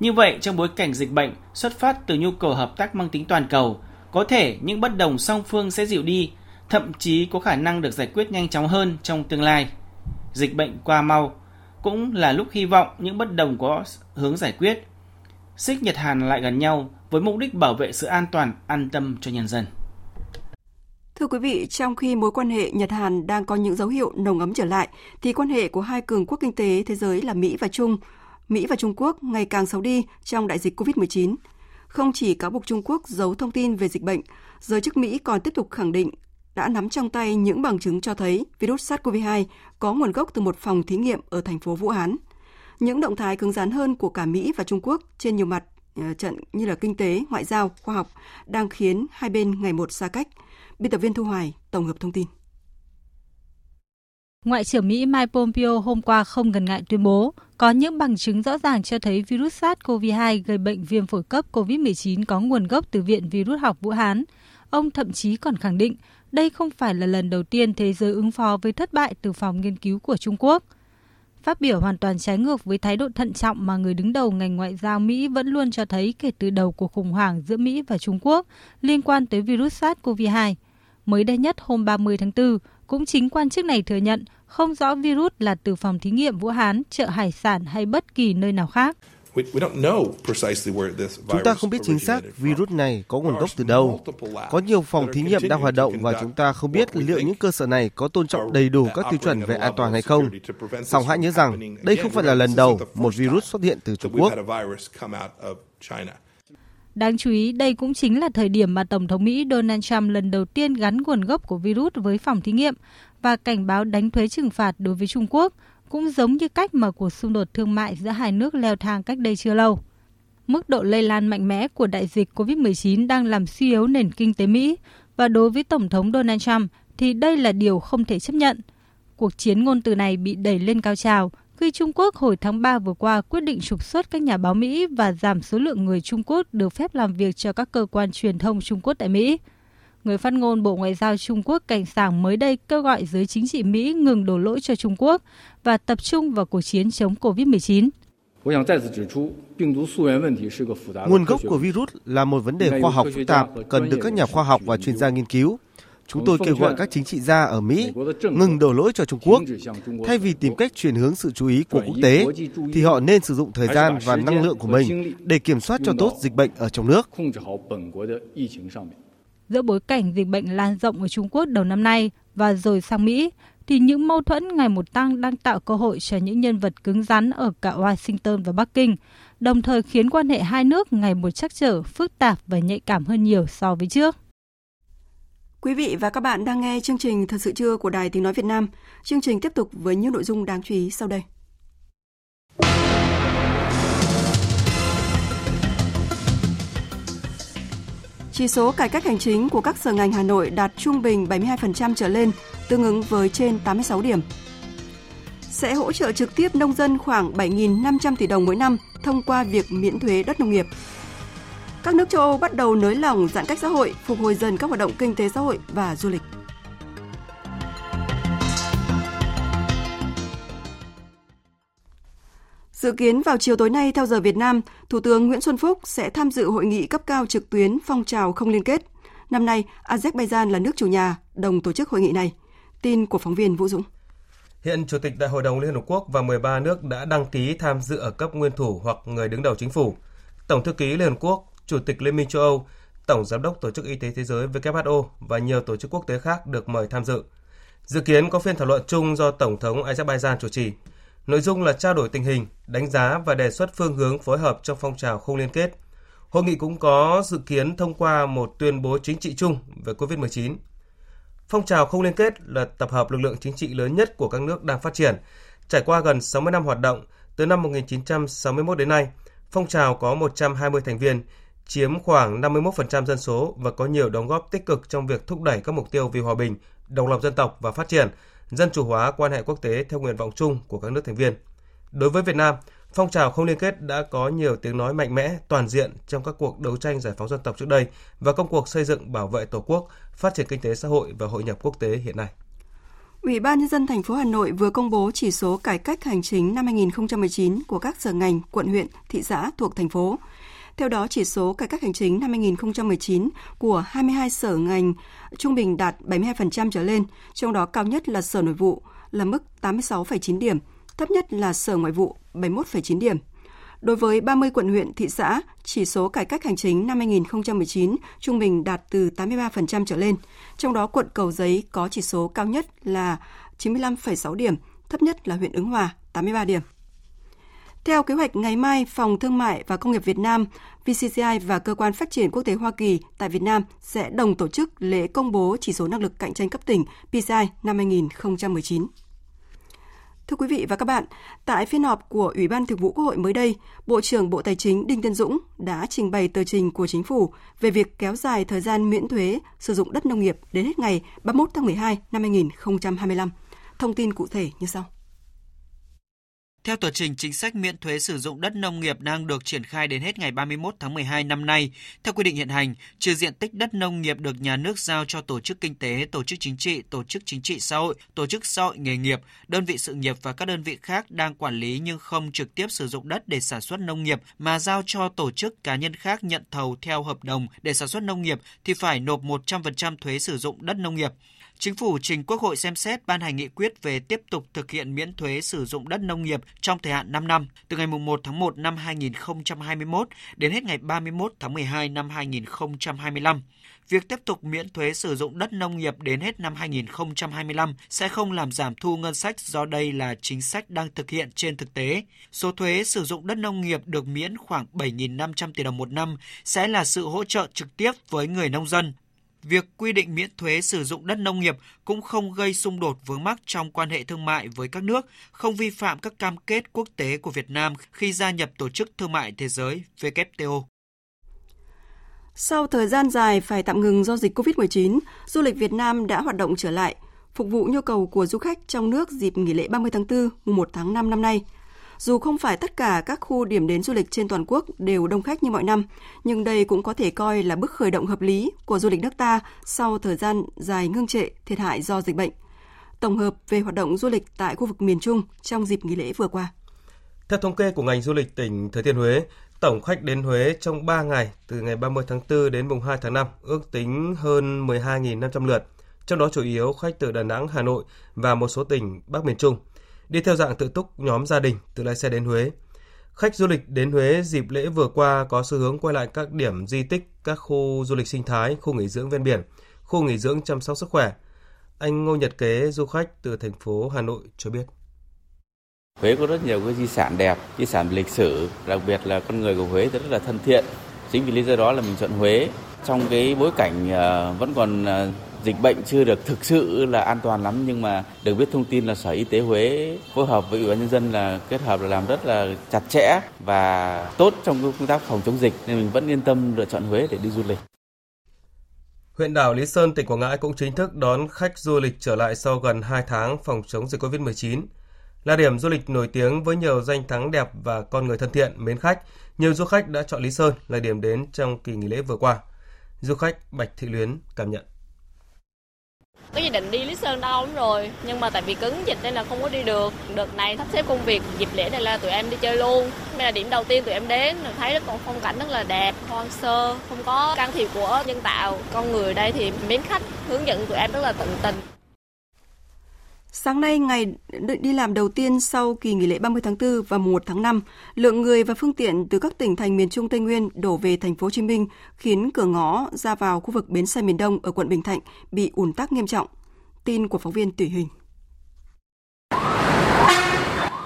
Như vậy, trong bối cảnh dịch bệnh xuất phát từ nhu cầu hợp tác mang tính toàn cầu, có thể những bất đồng song phương sẽ dịu đi, thậm chí có khả năng được giải quyết nhanh chóng hơn trong tương lai. Dịch bệnh qua mau cũng là lúc hy vọng những bất đồng có hướng giải quyết. Xích Nhật Hàn lại gần nhau với mục đích bảo vệ sự an toàn, an tâm cho nhân dân. Thưa quý vị, trong khi mối quan hệ Nhật Hàn đang có những dấu hiệu nồng ấm trở lại, thì quan hệ của hai cường quốc kinh tế thế giới là Mỹ và Trung, Mỹ và Trung Quốc ngày càng xấu đi trong đại dịch COVID-19. Không chỉ cáo buộc Trung Quốc giấu thông tin về dịch bệnh, giới chức Mỹ còn tiếp tục khẳng định đã nắm trong tay những bằng chứng cho thấy virus SARS-CoV-2 có nguồn gốc từ một phòng thí nghiệm ở thành phố Vũ Hán. Những động thái cứng rắn hơn của cả Mỹ và Trung Quốc trên nhiều mặt ờ, trận như là kinh tế, ngoại giao, khoa học đang khiến hai bên ngày một xa cách. Biên tập viên Thu Hoài, tổng hợp thông tin. Ngoại trưởng Mỹ Mike Pompeo hôm qua không ngần ngại tuyên bố có những bằng chứng rõ ràng cho thấy virus SARS-CoV-2 gây bệnh viêm phổi cấp COVID-19 có nguồn gốc từ Viện Virus học Vũ Hán. Ông thậm chí còn khẳng định đây không phải là lần đầu tiên thế giới ứng phó với thất bại từ phòng nghiên cứu của Trung Quốc. Phát biểu hoàn toàn trái ngược với thái độ thận trọng mà người đứng đầu ngành ngoại giao Mỹ vẫn luôn cho thấy kể từ đầu cuộc khủng hoảng giữa Mỹ và Trung Quốc liên quan tới virus SARS-CoV-2. Mới đây nhất hôm 30 tháng 4, cũng chính quan chức này thừa nhận không rõ virus là từ phòng thí nghiệm Vũ Hán, chợ hải sản hay bất kỳ nơi nào khác. Chúng ta không biết chính xác virus này có nguồn gốc từ đâu. Có nhiều phòng thí nghiệm đang hoạt động và chúng ta không biết liệu những cơ sở này có tôn trọng đầy đủ các tiêu chuẩn về an toàn hay không. Song hãy nhớ rằng đây không phải là lần đầu một virus xuất hiện từ Trung Quốc. Đáng chú ý, đây cũng chính là thời điểm mà Tổng thống Mỹ Donald Trump lần đầu tiên gắn nguồn gốc của virus với phòng thí nghiệm và cảnh báo đánh thuế trừng phạt đối với Trung Quốc, cũng giống như cách mà cuộc xung đột thương mại giữa hai nước leo thang cách đây chưa lâu. Mức độ lây lan mạnh mẽ của đại dịch COVID-19 đang làm suy yếu nền kinh tế Mỹ và đối với Tổng thống Donald Trump thì đây là điều không thể chấp nhận. Cuộc chiến ngôn từ này bị đẩy lên cao trào khi Trung Quốc hồi tháng 3 vừa qua quyết định trục xuất các nhà báo Mỹ và giảm số lượng người Trung Quốc được phép làm việc cho các cơ quan truyền thông Trung Quốc tại Mỹ. Người phát ngôn Bộ Ngoại giao Trung Quốc Cảnh sảng mới đây kêu gọi giới chính trị Mỹ ngừng đổ lỗi cho Trung Quốc và tập trung vào cuộc chiến chống COVID-19. Nguồn gốc của virus là một vấn đề khoa học phức tạp, cần được các nhà khoa học và chuyên gia nghiên cứu. Chúng tôi kêu gọi các chính trị gia ở Mỹ ngừng đổ lỗi cho Trung Quốc. Thay vì tìm cách chuyển hướng sự chú ý của quốc tế, thì họ nên sử dụng thời gian và năng lượng của mình để kiểm soát cho tốt dịch bệnh ở trong nước. Giữa bối cảnh dịch bệnh lan rộng ở Trung Quốc đầu năm nay và rồi sang Mỹ, thì những mâu thuẫn ngày một tăng đang tạo cơ hội cho những nhân vật cứng rắn ở cả Washington và Bắc Kinh, đồng thời khiến quan hệ hai nước ngày một chắc trở, phức tạp và nhạy cảm hơn nhiều so với trước. Quý vị và các bạn đang nghe chương trình Thật sự trưa của Đài Tiếng Nói Việt Nam. Chương trình tiếp tục với những nội dung đáng chú ý sau đây. Chỉ số cải cách hành chính của các sở ngành Hà Nội đạt trung bình 72% trở lên, tương ứng với trên 86 điểm. Sẽ hỗ trợ trực tiếp nông dân khoảng 7.500 tỷ đồng mỗi năm thông qua việc miễn thuế đất nông nghiệp. Các nước châu Âu bắt đầu nới lỏng giãn cách xã hội, phục hồi dần các hoạt động kinh tế xã hội và du lịch. Dự kiến vào chiều tối nay theo giờ Việt Nam, Thủ tướng Nguyễn Xuân Phúc sẽ tham dự hội nghị cấp cao trực tuyến phong trào không liên kết. Năm nay, Azerbaijan là nước chủ nhà, đồng tổ chức hội nghị này. Tin của phóng viên Vũ Dũng. Hiện Chủ tịch Đại hội đồng Liên Hợp Quốc và 13 nước đã đăng ký tham dự ở cấp nguyên thủ hoặc người đứng đầu chính phủ. Tổng thư ký Liên Hợp Quốc, Chủ tịch Liên minh châu Âu, Tổng Giám đốc Tổ chức Y tế Thế giới WHO và nhiều tổ chức quốc tế khác được mời tham dự. Dự kiến có phiên thảo luận chung do Tổng thống Azerbaijan chủ trì. Nội dung là trao đổi tình hình, đánh giá và đề xuất phương hướng phối hợp trong phong trào không liên kết. Hội nghị cũng có dự kiến thông qua một tuyên bố chính trị chung về COVID-19. Phong trào không liên kết là tập hợp lực lượng chính trị lớn nhất của các nước đang phát triển. Trải qua gần 60 năm hoạt động, từ năm 1961 đến nay, phong trào có 120 thành viên, chiếm khoảng 51% dân số và có nhiều đóng góp tích cực trong việc thúc đẩy các mục tiêu vì hòa bình, độc lập dân tộc và phát triển, dân chủ hóa quan hệ quốc tế theo nguyện vọng chung của các nước thành viên. Đối với Việt Nam, phong trào không liên kết đã có nhiều tiếng nói mạnh mẽ, toàn diện trong các cuộc đấu tranh giải phóng dân tộc trước đây và công cuộc xây dựng bảo vệ Tổ quốc, phát triển kinh tế xã hội và hội nhập quốc tế hiện nay. Ủy ban nhân dân thành phố Hà Nội vừa công bố chỉ số cải cách hành chính năm 2019 của các sở ngành, quận huyện, thị xã thuộc thành phố. Theo đó, chỉ số cải cách hành chính năm 2019 của 22 sở ngành trung bình đạt 72% trở lên, trong đó cao nhất là Sở Nội vụ là mức 86,9 điểm, thấp nhất là Sở Ngoại vụ 71,9 điểm. Đối với 30 quận huyện, thị xã, chỉ số cải cách hành chính năm 2019 trung bình đạt từ 83% trở lên. Trong đó quận Cầu Giấy có chỉ số cao nhất là 95,6 điểm, thấp nhất là huyện Ứng Hòa 83 điểm. Theo kế hoạch ngày mai, Phòng Thương mại và Công nghiệp Việt Nam, VCCI và Cơ quan Phát triển Quốc tế Hoa Kỳ tại Việt Nam sẽ đồng tổ chức lễ công bố chỉ số năng lực cạnh tranh cấp tỉnh PCI năm 2019. Thưa quý vị và các bạn, tại phiên họp của Ủy ban Thường vụ Quốc hội mới đây, Bộ trưởng Bộ Tài chính Đinh Tiến Dũng đã trình bày tờ trình của chính phủ về việc kéo dài thời gian miễn thuế sử dụng đất nông nghiệp đến hết ngày 31 tháng 12 năm 2025. Thông tin cụ thể như sau. Theo tờ trình, chính sách miễn thuế sử dụng đất nông nghiệp đang được triển khai đến hết ngày 31 tháng 12 năm nay. Theo quy định hiện hành, trừ diện tích đất nông nghiệp được nhà nước giao cho tổ chức kinh tế, tổ chức chính trị, tổ chức chính trị xã hội, tổ chức xã hội nghề nghiệp, đơn vị sự nghiệp và các đơn vị khác đang quản lý nhưng không trực tiếp sử dụng đất để sản xuất nông nghiệp mà giao cho tổ chức cá nhân khác nhận thầu theo hợp đồng để sản xuất nông nghiệp thì phải nộp 100% thuế sử dụng đất nông nghiệp. Chính phủ trình Quốc hội xem xét ban hành nghị quyết về tiếp tục thực hiện miễn thuế sử dụng đất nông nghiệp trong thời hạn 5 năm, từ ngày 1 tháng 1 năm 2021 đến hết ngày 31 tháng 12 năm 2025. Việc tiếp tục miễn thuế sử dụng đất nông nghiệp đến hết năm 2025 sẽ không làm giảm thu ngân sách do đây là chính sách đang thực hiện trên thực tế. Số thuế sử dụng đất nông nghiệp được miễn khoảng 7.500 tỷ đồng một năm sẽ là sự hỗ trợ trực tiếp với người nông dân, việc quy định miễn thuế sử dụng đất nông nghiệp cũng không gây xung đột vướng mắc trong quan hệ thương mại với các nước, không vi phạm các cam kết quốc tế của Việt Nam khi gia nhập Tổ chức Thương mại Thế giới WTO. Sau thời gian dài phải tạm ngừng do dịch COVID-19, du lịch Việt Nam đã hoạt động trở lại, phục vụ nhu cầu của du khách trong nước dịp nghỉ lễ 30 tháng 4, mùng 1 tháng 5 năm nay – dù không phải tất cả các khu điểm đến du lịch trên toàn quốc đều đông khách như mọi năm, nhưng đây cũng có thể coi là bước khởi động hợp lý của du lịch nước ta sau thời gian dài ngưng trệ thiệt hại do dịch bệnh. Tổng hợp về hoạt động du lịch tại khu vực miền Trung trong dịp nghỉ lễ vừa qua. Theo thống kê của ngành du lịch tỉnh Thừa Thiên Huế, tổng khách đến Huế trong 3 ngày từ ngày 30 tháng 4 đến mùng 2 tháng 5 ước tính hơn 12.500 lượt, trong đó chủ yếu khách từ Đà Nẵng, Hà Nội và một số tỉnh Bắc miền Trung – đi theo dạng tự túc nhóm gia đình từ lái xe đến Huế. Khách du lịch đến Huế dịp lễ vừa qua có xu hướng quay lại các điểm di tích, các khu du lịch sinh thái, khu nghỉ dưỡng ven biển, khu nghỉ dưỡng chăm sóc sức khỏe. Anh Ngô Nhật Kế, du khách từ thành phố Hà Nội cho biết. Huế có rất nhiều cái di sản đẹp, di sản lịch sử, đặc biệt là con người của Huế rất là thân thiện. Chính vì lý do đó là mình chọn Huế trong cái bối cảnh ờ, vẫn còn ờ, dịch bệnh chưa được thực sự là an toàn lắm nhưng mà được biết thông tin là Sở Y tế Huế phối hợp với Ủy ban nhân dân là kết hợp là làm rất là chặt chẽ và tốt trong công tác phòng chống dịch nên mình vẫn yên tâm lựa chọn Huế để đi du lịch. Huyện đảo Lý Sơn, tỉnh Quảng Ngãi cũng chính thức đón khách du lịch trở lại sau gần 2 tháng phòng chống dịch COVID-19. Là điểm du lịch nổi tiếng với nhiều danh thắng đẹp và con người thân thiện, mến khách, nhiều du khách đã chọn Lý Sơn là điểm đến trong kỳ nghỉ lễ vừa qua. Du khách Bạch Thị Luyến cảm nhận có dự định đi Lý Sơn đâu lắm rồi. Nhưng mà tại vì cứng dịch nên là không có đi được. Đợt này sắp xếp công việc dịp lễ này là tụi em đi chơi luôn. Đây là điểm đầu tiên tụi em đến. Thấy rất còn phong cảnh rất là đẹp, hoang sơ, không có can thiệp của nhân tạo. Con người đây thì mến khách, hướng dẫn tụi em rất là tận tình. Sáng nay, ngày đi làm đầu tiên sau kỳ nghỉ lễ 30 tháng 4 và 1 tháng 5, lượng người và phương tiện từ các tỉnh thành miền Trung Tây Nguyên đổ về thành phố Hồ Chí Minh khiến cửa ngõ ra vào khu vực bến xe miền Đông ở quận Bình Thạnh bị ùn tắc nghiêm trọng. Tin của phóng viên Tùy Hình.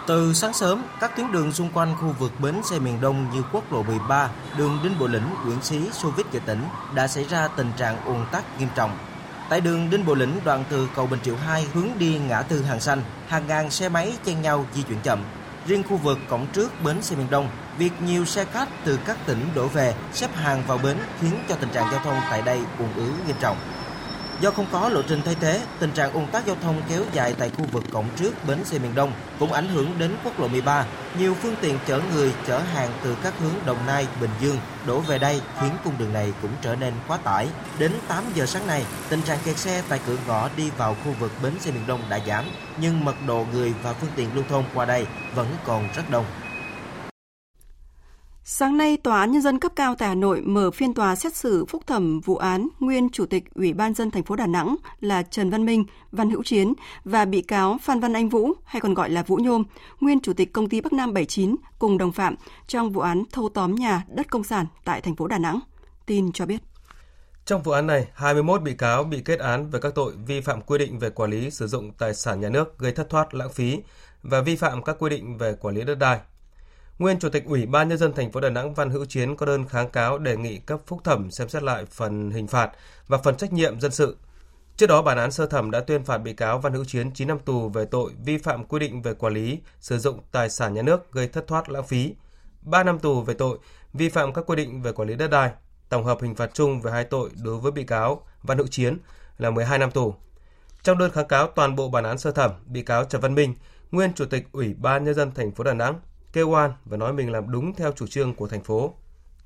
Từ sáng sớm, các tuyến đường xung quanh khu vực bến xe miền Đông như quốc lộ 13, đường Đinh Bộ Lĩnh, Nguyễn Xí, Xô Vít Nghệ Tỉnh đã xảy ra tình trạng ùn tắc nghiêm trọng Tại đường Đinh Bộ Lĩnh đoạn từ cầu Bình Triệu 2 hướng đi ngã tư Hàng Xanh, hàng ngàn xe máy chen nhau di chuyển chậm. Riêng khu vực cổng trước bến xe miền Đông, việc nhiều xe khách từ các tỉnh đổ về xếp hàng vào bến khiến cho tình trạng giao thông tại đây ùn ứ nghiêm trọng. Do không có lộ trình thay thế, tình trạng ùn tắc giao thông kéo dài tại khu vực cổng trước bến xe miền Đông cũng ảnh hưởng đến quốc lộ 13. Nhiều phương tiện chở người, chở hàng từ các hướng Đồng Nai, Bình Dương đổ về đây khiến cung đường này cũng trở nên quá tải. Đến 8 giờ sáng nay, tình trạng kẹt xe tại cửa ngõ đi vào khu vực bến xe miền Đông đã giảm, nhưng mật độ người và phương tiện lưu thông qua đây vẫn còn rất đông. Sáng nay, Tòa án Nhân dân cấp cao tại Hà Nội mở phiên tòa xét xử phúc thẩm vụ án nguyên Chủ tịch Ủy ban dân thành phố Đà Nẵng là Trần Văn Minh, Văn Hữu Chiến và bị cáo Phan Văn Anh Vũ, hay còn gọi là Vũ Nhôm, nguyên Chủ tịch Công ty Bắc Nam 79 cùng đồng phạm trong vụ án thâu tóm nhà đất công sản tại thành phố Đà Nẵng. Tin cho biết. Trong vụ án này, 21 bị cáo bị kết án về các tội vi phạm quy định về quản lý sử dụng tài sản nhà nước gây thất thoát lãng phí và vi phạm các quy định về quản lý đất đai, Nguyên Chủ tịch Ủy ban nhân dân thành phố Đà Nẵng Văn Hữu Chiến có đơn kháng cáo đề nghị cấp phúc thẩm xem xét lại phần hình phạt và phần trách nhiệm dân sự. Trước đó, bản án sơ thẩm đã tuyên phạt bị cáo Văn Hữu Chiến 9 năm tù về tội vi phạm quy định về quản lý, sử dụng tài sản nhà nước gây thất thoát lãng phí, 3 năm tù về tội vi phạm các quy định về quản lý đất đai. Tổng hợp hình phạt chung về hai tội đối với bị cáo Văn Hữu Chiến là 12 năm tù. Trong đơn kháng cáo toàn bộ bản án sơ thẩm, bị cáo Trần Văn Minh, nguyên chủ tịch Ủy ban nhân dân thành phố Đà Nẵng, kêu oan và nói mình làm đúng theo chủ trương của thành phố.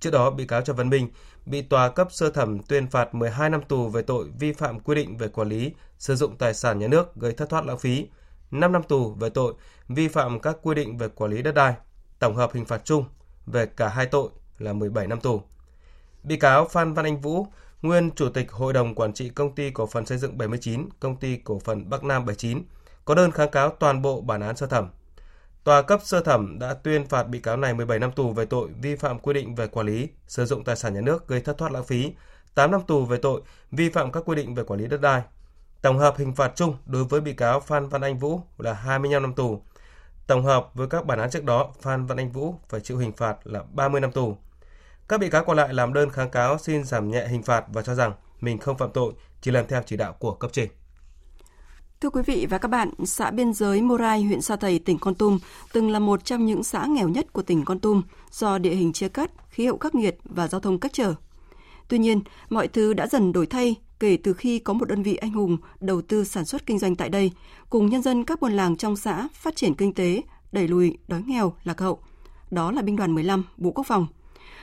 Trước đó, bị cáo Trần Văn Minh bị tòa cấp sơ thẩm tuyên phạt 12 năm tù về tội vi phạm quy định về quản lý, sử dụng tài sản nhà nước gây thất thoát lãng phí, 5 năm tù về tội vi phạm các quy định về quản lý đất đai. Tổng hợp hình phạt chung về cả hai tội là 17 năm tù. Bị cáo Phan Văn Anh Vũ, nguyên Chủ tịch Hội đồng Quản trị Công ty Cổ phần Xây dựng 79, Công ty Cổ phần Bắc Nam 79, có đơn kháng cáo toàn bộ bản án sơ thẩm. Tòa cấp sơ thẩm đã tuyên phạt bị cáo này 17 năm tù về tội vi phạm quy định về quản lý, sử dụng tài sản nhà nước gây thất thoát lãng phí, 8 năm tù về tội vi phạm các quy định về quản lý đất đai. Tổng hợp hình phạt chung đối với bị cáo Phan Văn Anh Vũ là 25 năm tù. Tổng hợp với các bản án trước đó, Phan Văn Anh Vũ phải chịu hình phạt là 30 năm tù. Các bị cáo còn lại làm đơn kháng cáo xin giảm nhẹ hình phạt và cho rằng mình không phạm tội, chỉ làm theo chỉ đạo của cấp trên. Thưa quý vị và các bạn, xã biên giới Morai, huyện Sa Thầy, tỉnh Con Tum từng là một trong những xã nghèo nhất của tỉnh Con Tum do địa hình chia cắt, khí hậu khắc nghiệt và giao thông cách trở. Tuy nhiên, mọi thứ đã dần đổi thay kể từ khi có một đơn vị anh hùng đầu tư sản xuất kinh doanh tại đây, cùng nhân dân các buôn làng trong xã phát triển kinh tế, đẩy lùi đói nghèo, lạc hậu. Đó là binh đoàn 15 Bộ Quốc phòng.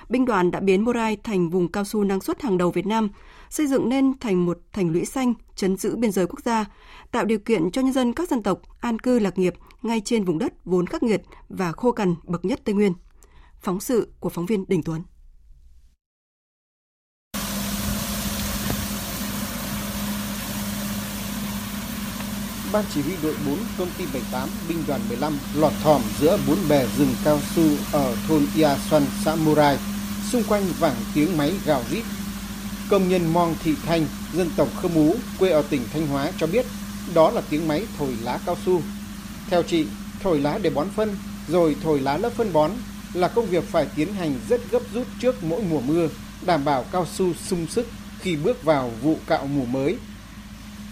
Binh đoàn đã biến Morai thành vùng cao su năng suất hàng đầu Việt Nam, xây dựng nên thành một thành lũy xanh, chấn giữ biên giới quốc gia, tạo điều kiện cho nhân dân các dân tộc an cư lạc nghiệp ngay trên vùng đất vốn khắc nghiệt và khô cằn bậc nhất Tây Nguyên. Phóng sự của phóng viên Đình Tuấn. Ban chỉ huy đội 4 công ty 78 binh đoàn 15 lọt thỏm giữa bốn bè rừng cao su ở thôn Ia Xuân, xã Murai, Xung quanh vẳng tiếng máy gào rít. Công nhân Mong Thị Thanh, dân tộc Khơ Mú, quê ở tỉnh Thanh Hóa cho biết đó là tiếng máy thổi lá cao su. Theo chị, thổi lá để bón phân, rồi thổi lá lớp phân bón là công việc phải tiến hành rất gấp rút trước mỗi mùa mưa, đảm bảo cao su sung sức khi bước vào vụ cạo mùa mới.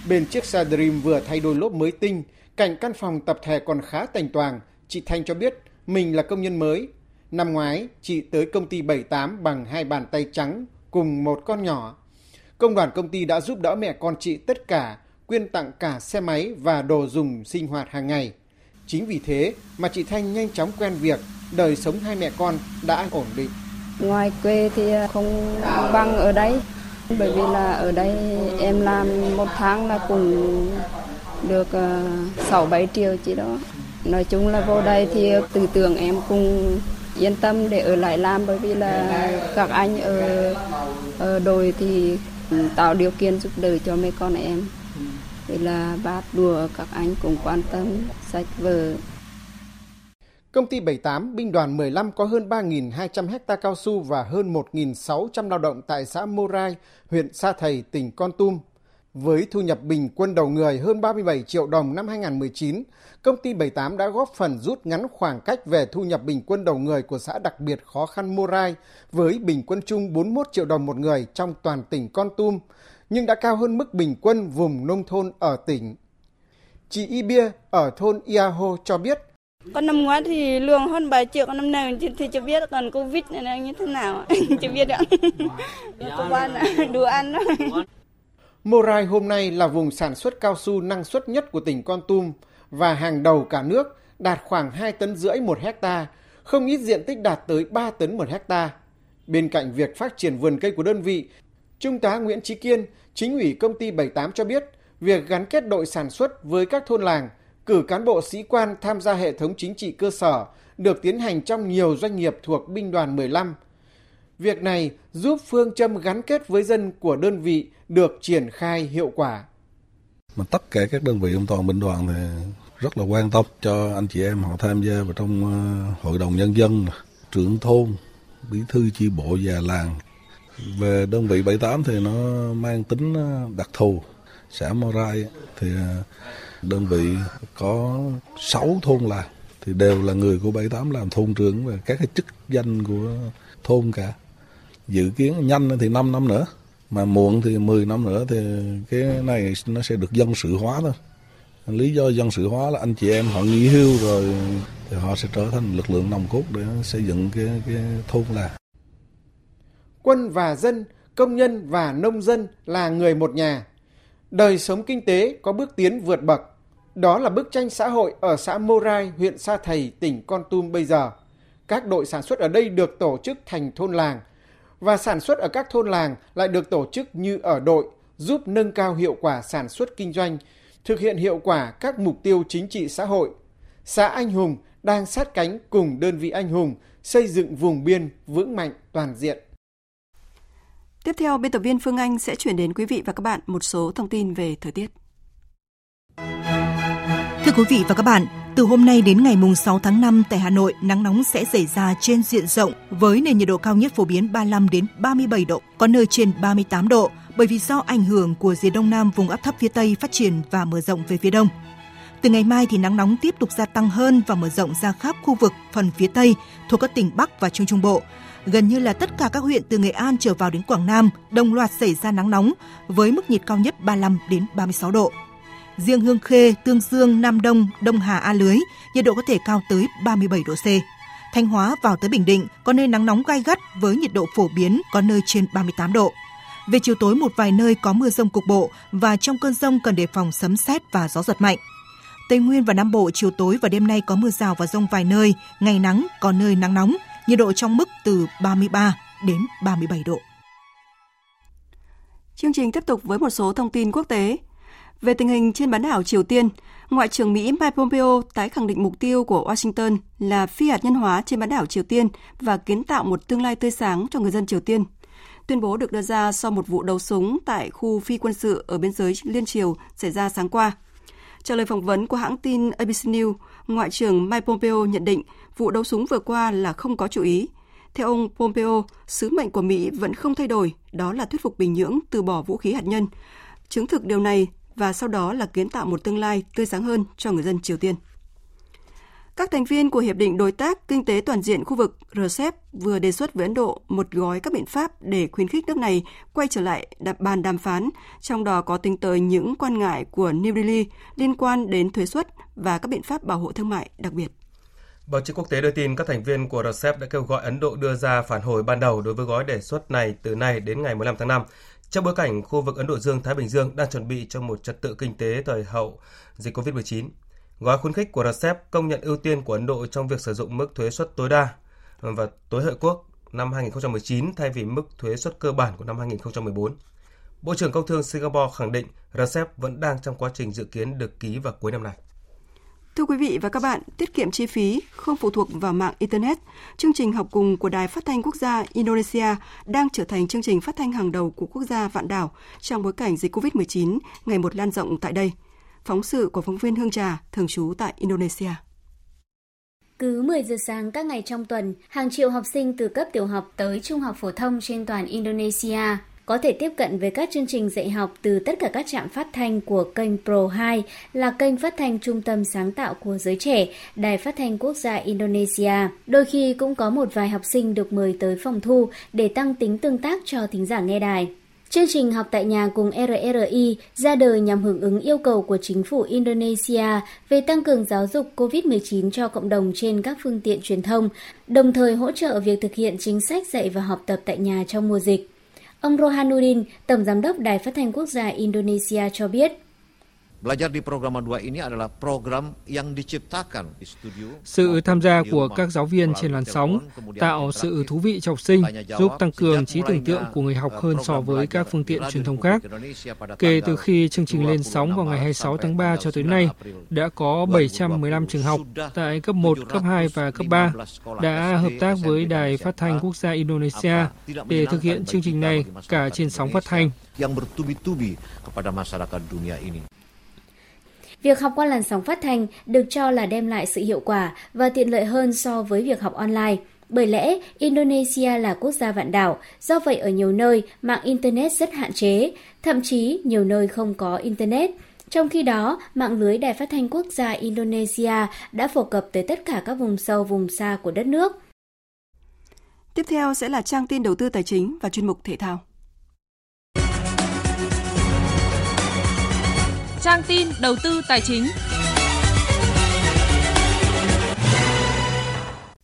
Bên chiếc xe Dream vừa thay đổi lốp mới tinh, cạnh căn phòng tập thể còn khá tành toàn, chị Thanh cho biết mình là công nhân mới. Năm ngoái, chị tới công ty 78 bằng hai bàn tay trắng cùng một con nhỏ. Công đoàn công ty đã giúp đỡ mẹ con chị tất cả, quyên tặng cả xe máy và đồ dùng sinh hoạt hàng ngày. Chính vì thế mà chị Thanh nhanh chóng quen việc, đời sống hai mẹ con đã ổn định. Ngoài quê thì không bằng ở đây, bởi vì là ở đây em làm một tháng là cũng được ờ, sáu bảy triệu chỉ đó. Nói chung là vô đây thì tư tưởng em cũng yên tâm để ở lại làm bởi vì là các anh ở, ở đồi thì tạo điều kiện giúp đỡ cho mấy con em. Vậy là bát đùa các anh cũng quan tâm sách vở. Công ty 78 binh đoàn 15 có hơn 3.200 hecta cao su và hơn 1.600 lao động tại xã Morai, huyện Sa Thầy, tỉnh Con Tum. Với thu nhập bình quân đầu người hơn 37 triệu đồng năm 2019, công ty 78 đã góp phần rút ngắn khoảng cách về thu nhập bình quân đầu người của xã đặc biệt khó khăn Morai với bình quân chung 41 triệu đồng một người trong toàn tỉnh Con Tum, nhưng đã cao hơn mức bình quân vùng nông thôn ở tỉnh. Chị Y Bia ở thôn Iaho cho biết con năm ngoái thì lương hơn 7 triệu, con năm nay thì chưa biết còn Covid này như thế nào, chưa biết ạ. Công an đồ ăn đó. Morai hôm nay là vùng sản xuất cao su năng suất nhất của tỉnh Con Tum và hàng đầu cả nước, đạt khoảng 2 tấn rưỡi một hecta, không ít diện tích đạt tới 3 tấn một hecta. Bên cạnh việc phát triển vườn cây của đơn vị, Trung tá Nguyễn Trí Kiên, chính ủy công ty 78 cho biết, việc gắn kết đội sản xuất với các thôn làng cử cán bộ sĩ quan tham gia hệ thống chính trị cơ sở được tiến hành trong nhiều doanh nghiệp thuộc binh đoàn 15. Việc này giúp phương châm gắn kết với dân của đơn vị được triển khai hiệu quả. Mà tất cả các đơn vị trong toàn binh đoàn thì rất là quan tâm cho anh chị em họ tham gia vào trong ờ, hội đồng nhân dân, trưởng thôn, bí thư chi bộ già làng. Về đơn vị 78 thì nó mang tính ờ, đặc thù. Xã Morai thì ờ, đơn vị có 6 thôn làng thì đều là người của 78 làm thôn trưởng và các cái chức danh của thôn cả. Dự kiến nhanh thì 5 năm nữa Mà muộn thì 10 năm nữa thì cái này nó sẽ được dân sự hóa thôi. Lý do dân sự hóa là anh chị em họ nghỉ hưu rồi thì họ sẽ trở thành lực lượng nòng cốt để xây dựng cái, cái thôn làng. Quân và dân, công nhân và nông dân là người một nhà. Đời sống kinh tế có bước tiến vượt bậc. Đó là bức tranh xã hội ở xã Morai, huyện Sa Thầy, tỉnh Con Tum bây giờ. Các đội sản xuất ở đây được tổ chức thành thôn làng và sản xuất ở các thôn làng lại được tổ chức như ở đội, giúp nâng cao hiệu quả sản xuất kinh doanh, thực hiện hiệu quả các mục tiêu chính trị xã hội. Xã Anh Hùng đang sát cánh cùng đơn vị anh hùng xây dựng vùng biên vững mạnh toàn diện. Tiếp theo, biên tập viên Phương Anh sẽ chuyển đến quý vị và các bạn một số thông tin về thời tiết. Thưa quý vị và các bạn, từ hôm nay đến ngày mùng 6 tháng 5 tại Hà Nội, nắng nóng sẽ xảy ra trên diện rộng với nền nhiệt độ cao nhất phổ biến 35 đến 37 độ, có nơi trên 38 độ bởi vì do ảnh hưởng của rìa đông nam vùng áp thấp phía Tây phát triển và mở rộng về phía đông. Từ ngày mai thì nắng nóng tiếp tục gia tăng hơn và mở rộng ra khắp khu vực phần phía Tây thuộc các tỉnh Bắc và Trung Trung Bộ. Gần như là tất cả các huyện từ Nghệ An trở vào đến Quảng Nam đồng loạt xảy ra nắng nóng với mức nhiệt cao nhất 35 đến 36 độ. Riêng Hương Khê, Tương Dương, Nam Đông, Đông Hà, A Lưới, nhiệt độ có thể cao tới 37 độ C. Thanh Hóa vào tới Bình Định có nơi nắng nóng gai gắt với nhiệt độ phổ biến có nơi trên 38 độ. Về chiều tối một vài nơi có mưa rông cục bộ và trong cơn rông cần đề phòng sấm sét và gió giật mạnh. Tây Nguyên và Nam Bộ chiều tối và đêm nay có mưa rào và rông vài nơi, ngày nắng, có nơi nắng nóng, nhiệt độ trong mức từ 33 đến 37 độ. Chương trình tiếp tục với một số thông tin quốc tế. Về tình hình trên bán đảo Triều Tiên, Ngoại trưởng Mỹ Mike Pompeo tái khẳng định mục tiêu của Washington là phi hạt nhân hóa trên bán đảo Triều Tiên và kiến tạo một tương lai tươi sáng cho người dân Triều Tiên. Tuyên bố được đưa ra sau một vụ đấu súng tại khu phi quân sự ở biên giới Liên Triều xảy ra sáng qua. Trả lời phỏng vấn của hãng tin ABC News, Ngoại trưởng Mike Pompeo nhận định vụ đấu súng vừa qua là không có chủ ý. Theo ông Pompeo, sứ mệnh của Mỹ vẫn không thay đổi, đó là thuyết phục Bình Nhưỡng từ bỏ vũ khí hạt nhân. Chứng thực điều này và sau đó là kiến tạo một tương lai tươi sáng hơn cho người dân Triều Tiên. Các thành viên của Hiệp định Đối tác Kinh tế Toàn diện khu vực RCEP vừa đề xuất với Ấn Độ một gói các biện pháp để khuyến khích nước này quay trở lại đạp bàn đàm phán, trong đó có tính tới những quan ngại của New Delhi liên quan đến thuế suất và các biện pháp bảo hộ thương mại đặc biệt. Báo chí quốc tế đưa tin các thành viên của RCEP đã kêu gọi Ấn Độ đưa ra phản hồi ban đầu đối với gói đề xuất này từ nay đến ngày 15 tháng 5 trong bối cảnh khu vực Ấn Độ Dương-Thái Bình Dương đang chuẩn bị cho một trật tự kinh tế thời hậu dịch COVID-19. Gói khuyến khích của RCEP công nhận ưu tiên của Ấn Độ trong việc sử dụng mức thuế suất tối đa và tối hợi quốc năm 2019 thay vì mức thuế suất cơ bản của năm 2014. Bộ trưởng Công thương Singapore khẳng định RCEP vẫn đang trong quá trình dự kiến được ký vào cuối năm nay. Thưa quý vị và các bạn, tiết kiệm chi phí, không phụ thuộc vào mạng Internet, chương trình học cùng của Đài Phát thanh Quốc gia Indonesia đang trở thành chương trình phát thanh hàng đầu của quốc gia vạn đảo trong bối cảnh dịch COVID-19 ngày một lan rộng tại đây. Phóng sự của phóng viên Hương Trà, thường trú tại Indonesia. Cứ 10 giờ sáng các ngày trong tuần, hàng triệu học sinh từ cấp tiểu học tới trung học phổ thông trên toàn Indonesia có thể tiếp cận với các chương trình dạy học từ tất cả các trạm phát thanh của kênh Pro 2 là kênh phát thanh trung tâm sáng tạo của giới trẻ, Đài Phát thanh Quốc gia Indonesia. Đôi khi cũng có một vài học sinh được mời tới phòng thu để tăng tính tương tác cho thính giả nghe đài. Chương trình học tại nhà cùng RRI ra đời nhằm hưởng ứng yêu cầu của chính phủ Indonesia về tăng cường giáo dục COVID-19 cho cộng đồng trên các phương tiện truyền thông, đồng thời hỗ trợ việc thực hiện chính sách dạy và học tập tại nhà trong mùa dịch. Ông Rohanuddin, Tổng Giám đốc Đài Phát thanh Quốc gia Indonesia cho biết, Belajar di program 2 ini adalah program yang diciptakan di studio. Sự tham gia của các giáo viên trên làn sóng tạo sự thú vị cho học sinh, giúp tăng cường trí tưởng tượng của người học hơn so với các phương tiện truyền thông khác. Kể từ khi chương trình lên sóng vào ngày 26 tháng 3 cho tới nay, đã có 715 trường học tại cấp 1, cấp 2 và cấp 3 đã hợp tác với Đài Phát thanh Quốc gia Indonesia để thực hiện chương trình này cả trên sóng phát thanh. Yang bertubi-tubi kepada masyarakat dunia ini. Việc học qua làn sóng phát thanh được cho là đem lại sự hiệu quả và tiện lợi hơn so với việc học online. Bởi lẽ, Indonesia là quốc gia vạn đảo, do vậy ở nhiều nơi mạng Internet rất hạn chế, thậm chí nhiều nơi không có Internet. Trong khi đó, mạng lưới đài phát thanh quốc gia Indonesia đã phổ cập tới tất cả các vùng sâu, vùng xa của đất nước. Tiếp theo sẽ là trang tin đầu tư tài chính và chuyên mục thể thao. Trang tin đầu tư tài chính.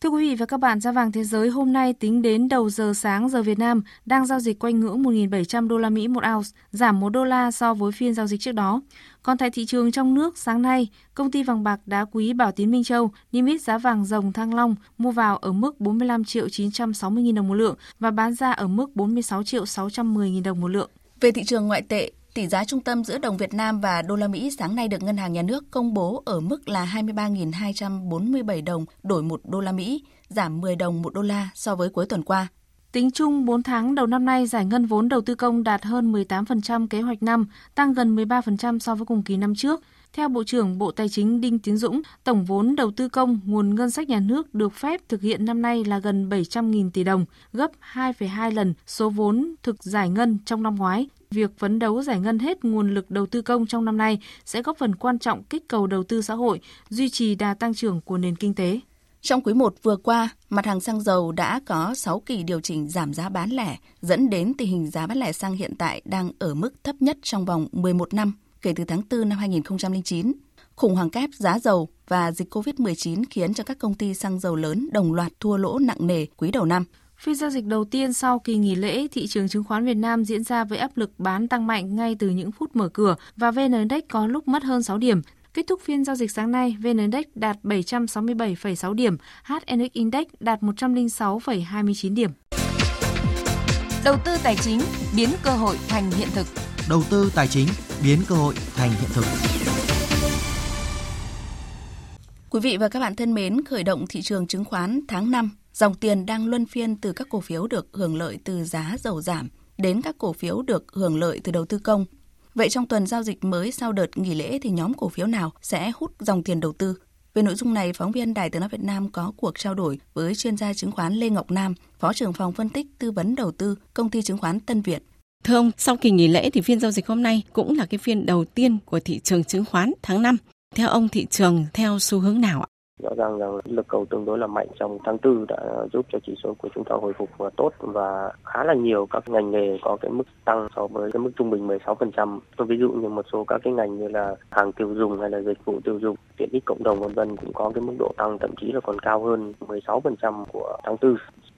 Thưa quý vị và các bạn, giá vàng thế giới hôm nay tính đến đầu giờ sáng giờ Việt Nam đang giao dịch quanh ngưỡng 1.700 đô la Mỹ một ounce, giảm 1 đô la so với phiên giao dịch trước đó. Còn tại thị trường trong nước, sáng nay, công ty vàng bạc đá quý Bảo Tín Minh Châu niêm yết giá vàng rồng Thăng Long mua vào ở mức 45 triệu 960 000 đồng một lượng và bán ra ở mức 46 triệu 610 000 đồng một lượng. Về thị trường ngoại tệ, Tỷ giá trung tâm giữa đồng Việt Nam và đô la Mỹ sáng nay được Ngân hàng Nhà nước công bố ở mức là 23.247 đồng đổi 1 đô la Mỹ, giảm 10 đồng 1 đô la so với cuối tuần qua. Tính chung 4 tháng đầu năm nay, giải ngân vốn đầu tư công đạt hơn 18% kế hoạch năm, tăng gần 13% so với cùng kỳ năm trước. Theo Bộ trưởng Bộ Tài chính Đinh Tiến Dũng, tổng vốn đầu tư công nguồn ngân sách nhà nước được phép thực hiện năm nay là gần 700.000 tỷ đồng, gấp 2,2 lần số vốn thực giải ngân trong năm ngoái. Việc phấn đấu giải ngân hết nguồn lực đầu tư công trong năm nay sẽ góp phần quan trọng kích cầu đầu tư xã hội, duy trì đà tăng trưởng của nền kinh tế. Trong quý 1 vừa qua, mặt hàng xăng dầu đã có 6 kỳ điều chỉnh giảm giá bán lẻ, dẫn đến tình hình giá bán lẻ xăng hiện tại đang ở mức thấp nhất trong vòng 11 năm kể từ tháng 4 năm 2009. Khủng hoảng kép giá dầu và dịch COVID-19 khiến cho các công ty xăng dầu lớn đồng loạt thua lỗ nặng nề quý đầu năm. Phiên giao dịch đầu tiên sau kỳ nghỉ lễ, thị trường chứng khoán Việt Nam diễn ra với áp lực bán tăng mạnh ngay từ những phút mở cửa và VN Index có lúc mất hơn 6 điểm. Kết thúc phiên giao dịch sáng nay, VN Index đạt 767,6 điểm, HNX Index đạt 106,29 điểm. Đầu tư tài chính biến cơ hội thành hiện thực. Đầu tư tài chính biến cơ hội thành hiện thực. Quý vị và các bạn thân mến, khởi động thị trường chứng khoán tháng 5 Dòng tiền đang luân phiên từ các cổ phiếu được hưởng lợi từ giá dầu giảm đến các cổ phiếu được hưởng lợi từ đầu tư công. Vậy trong tuần giao dịch mới sau đợt nghỉ lễ thì nhóm cổ phiếu nào sẽ hút dòng tiền đầu tư? Về nội dung này, phóng viên Đài Tiếng nói Việt Nam có cuộc trao đổi với chuyên gia chứng khoán Lê Ngọc Nam, Phó trưởng phòng phân tích tư vấn đầu tư công ty chứng khoán Tân Việt. Thưa ông, sau kỳ nghỉ lễ thì phiên giao dịch hôm nay cũng là cái phiên đầu tiên của thị trường chứng khoán tháng 5. Theo ông thị trường theo xu hướng nào ạ? Rõ ràng rằng lực cầu tương đối là mạnh trong tháng tư đã giúp cho chỉ số của chúng ta hồi phục và tốt và khá là nhiều các ngành nghề có cái mức tăng so với cái mức trung bình 16%. Tôi ví dụ như một số các cái ngành như là hàng tiêu dùng hay là dịch vụ tiêu dùng, tiện ích cộng đồng vân vân cũng có cái mức độ tăng thậm chí là còn cao hơn 16% của tháng tư.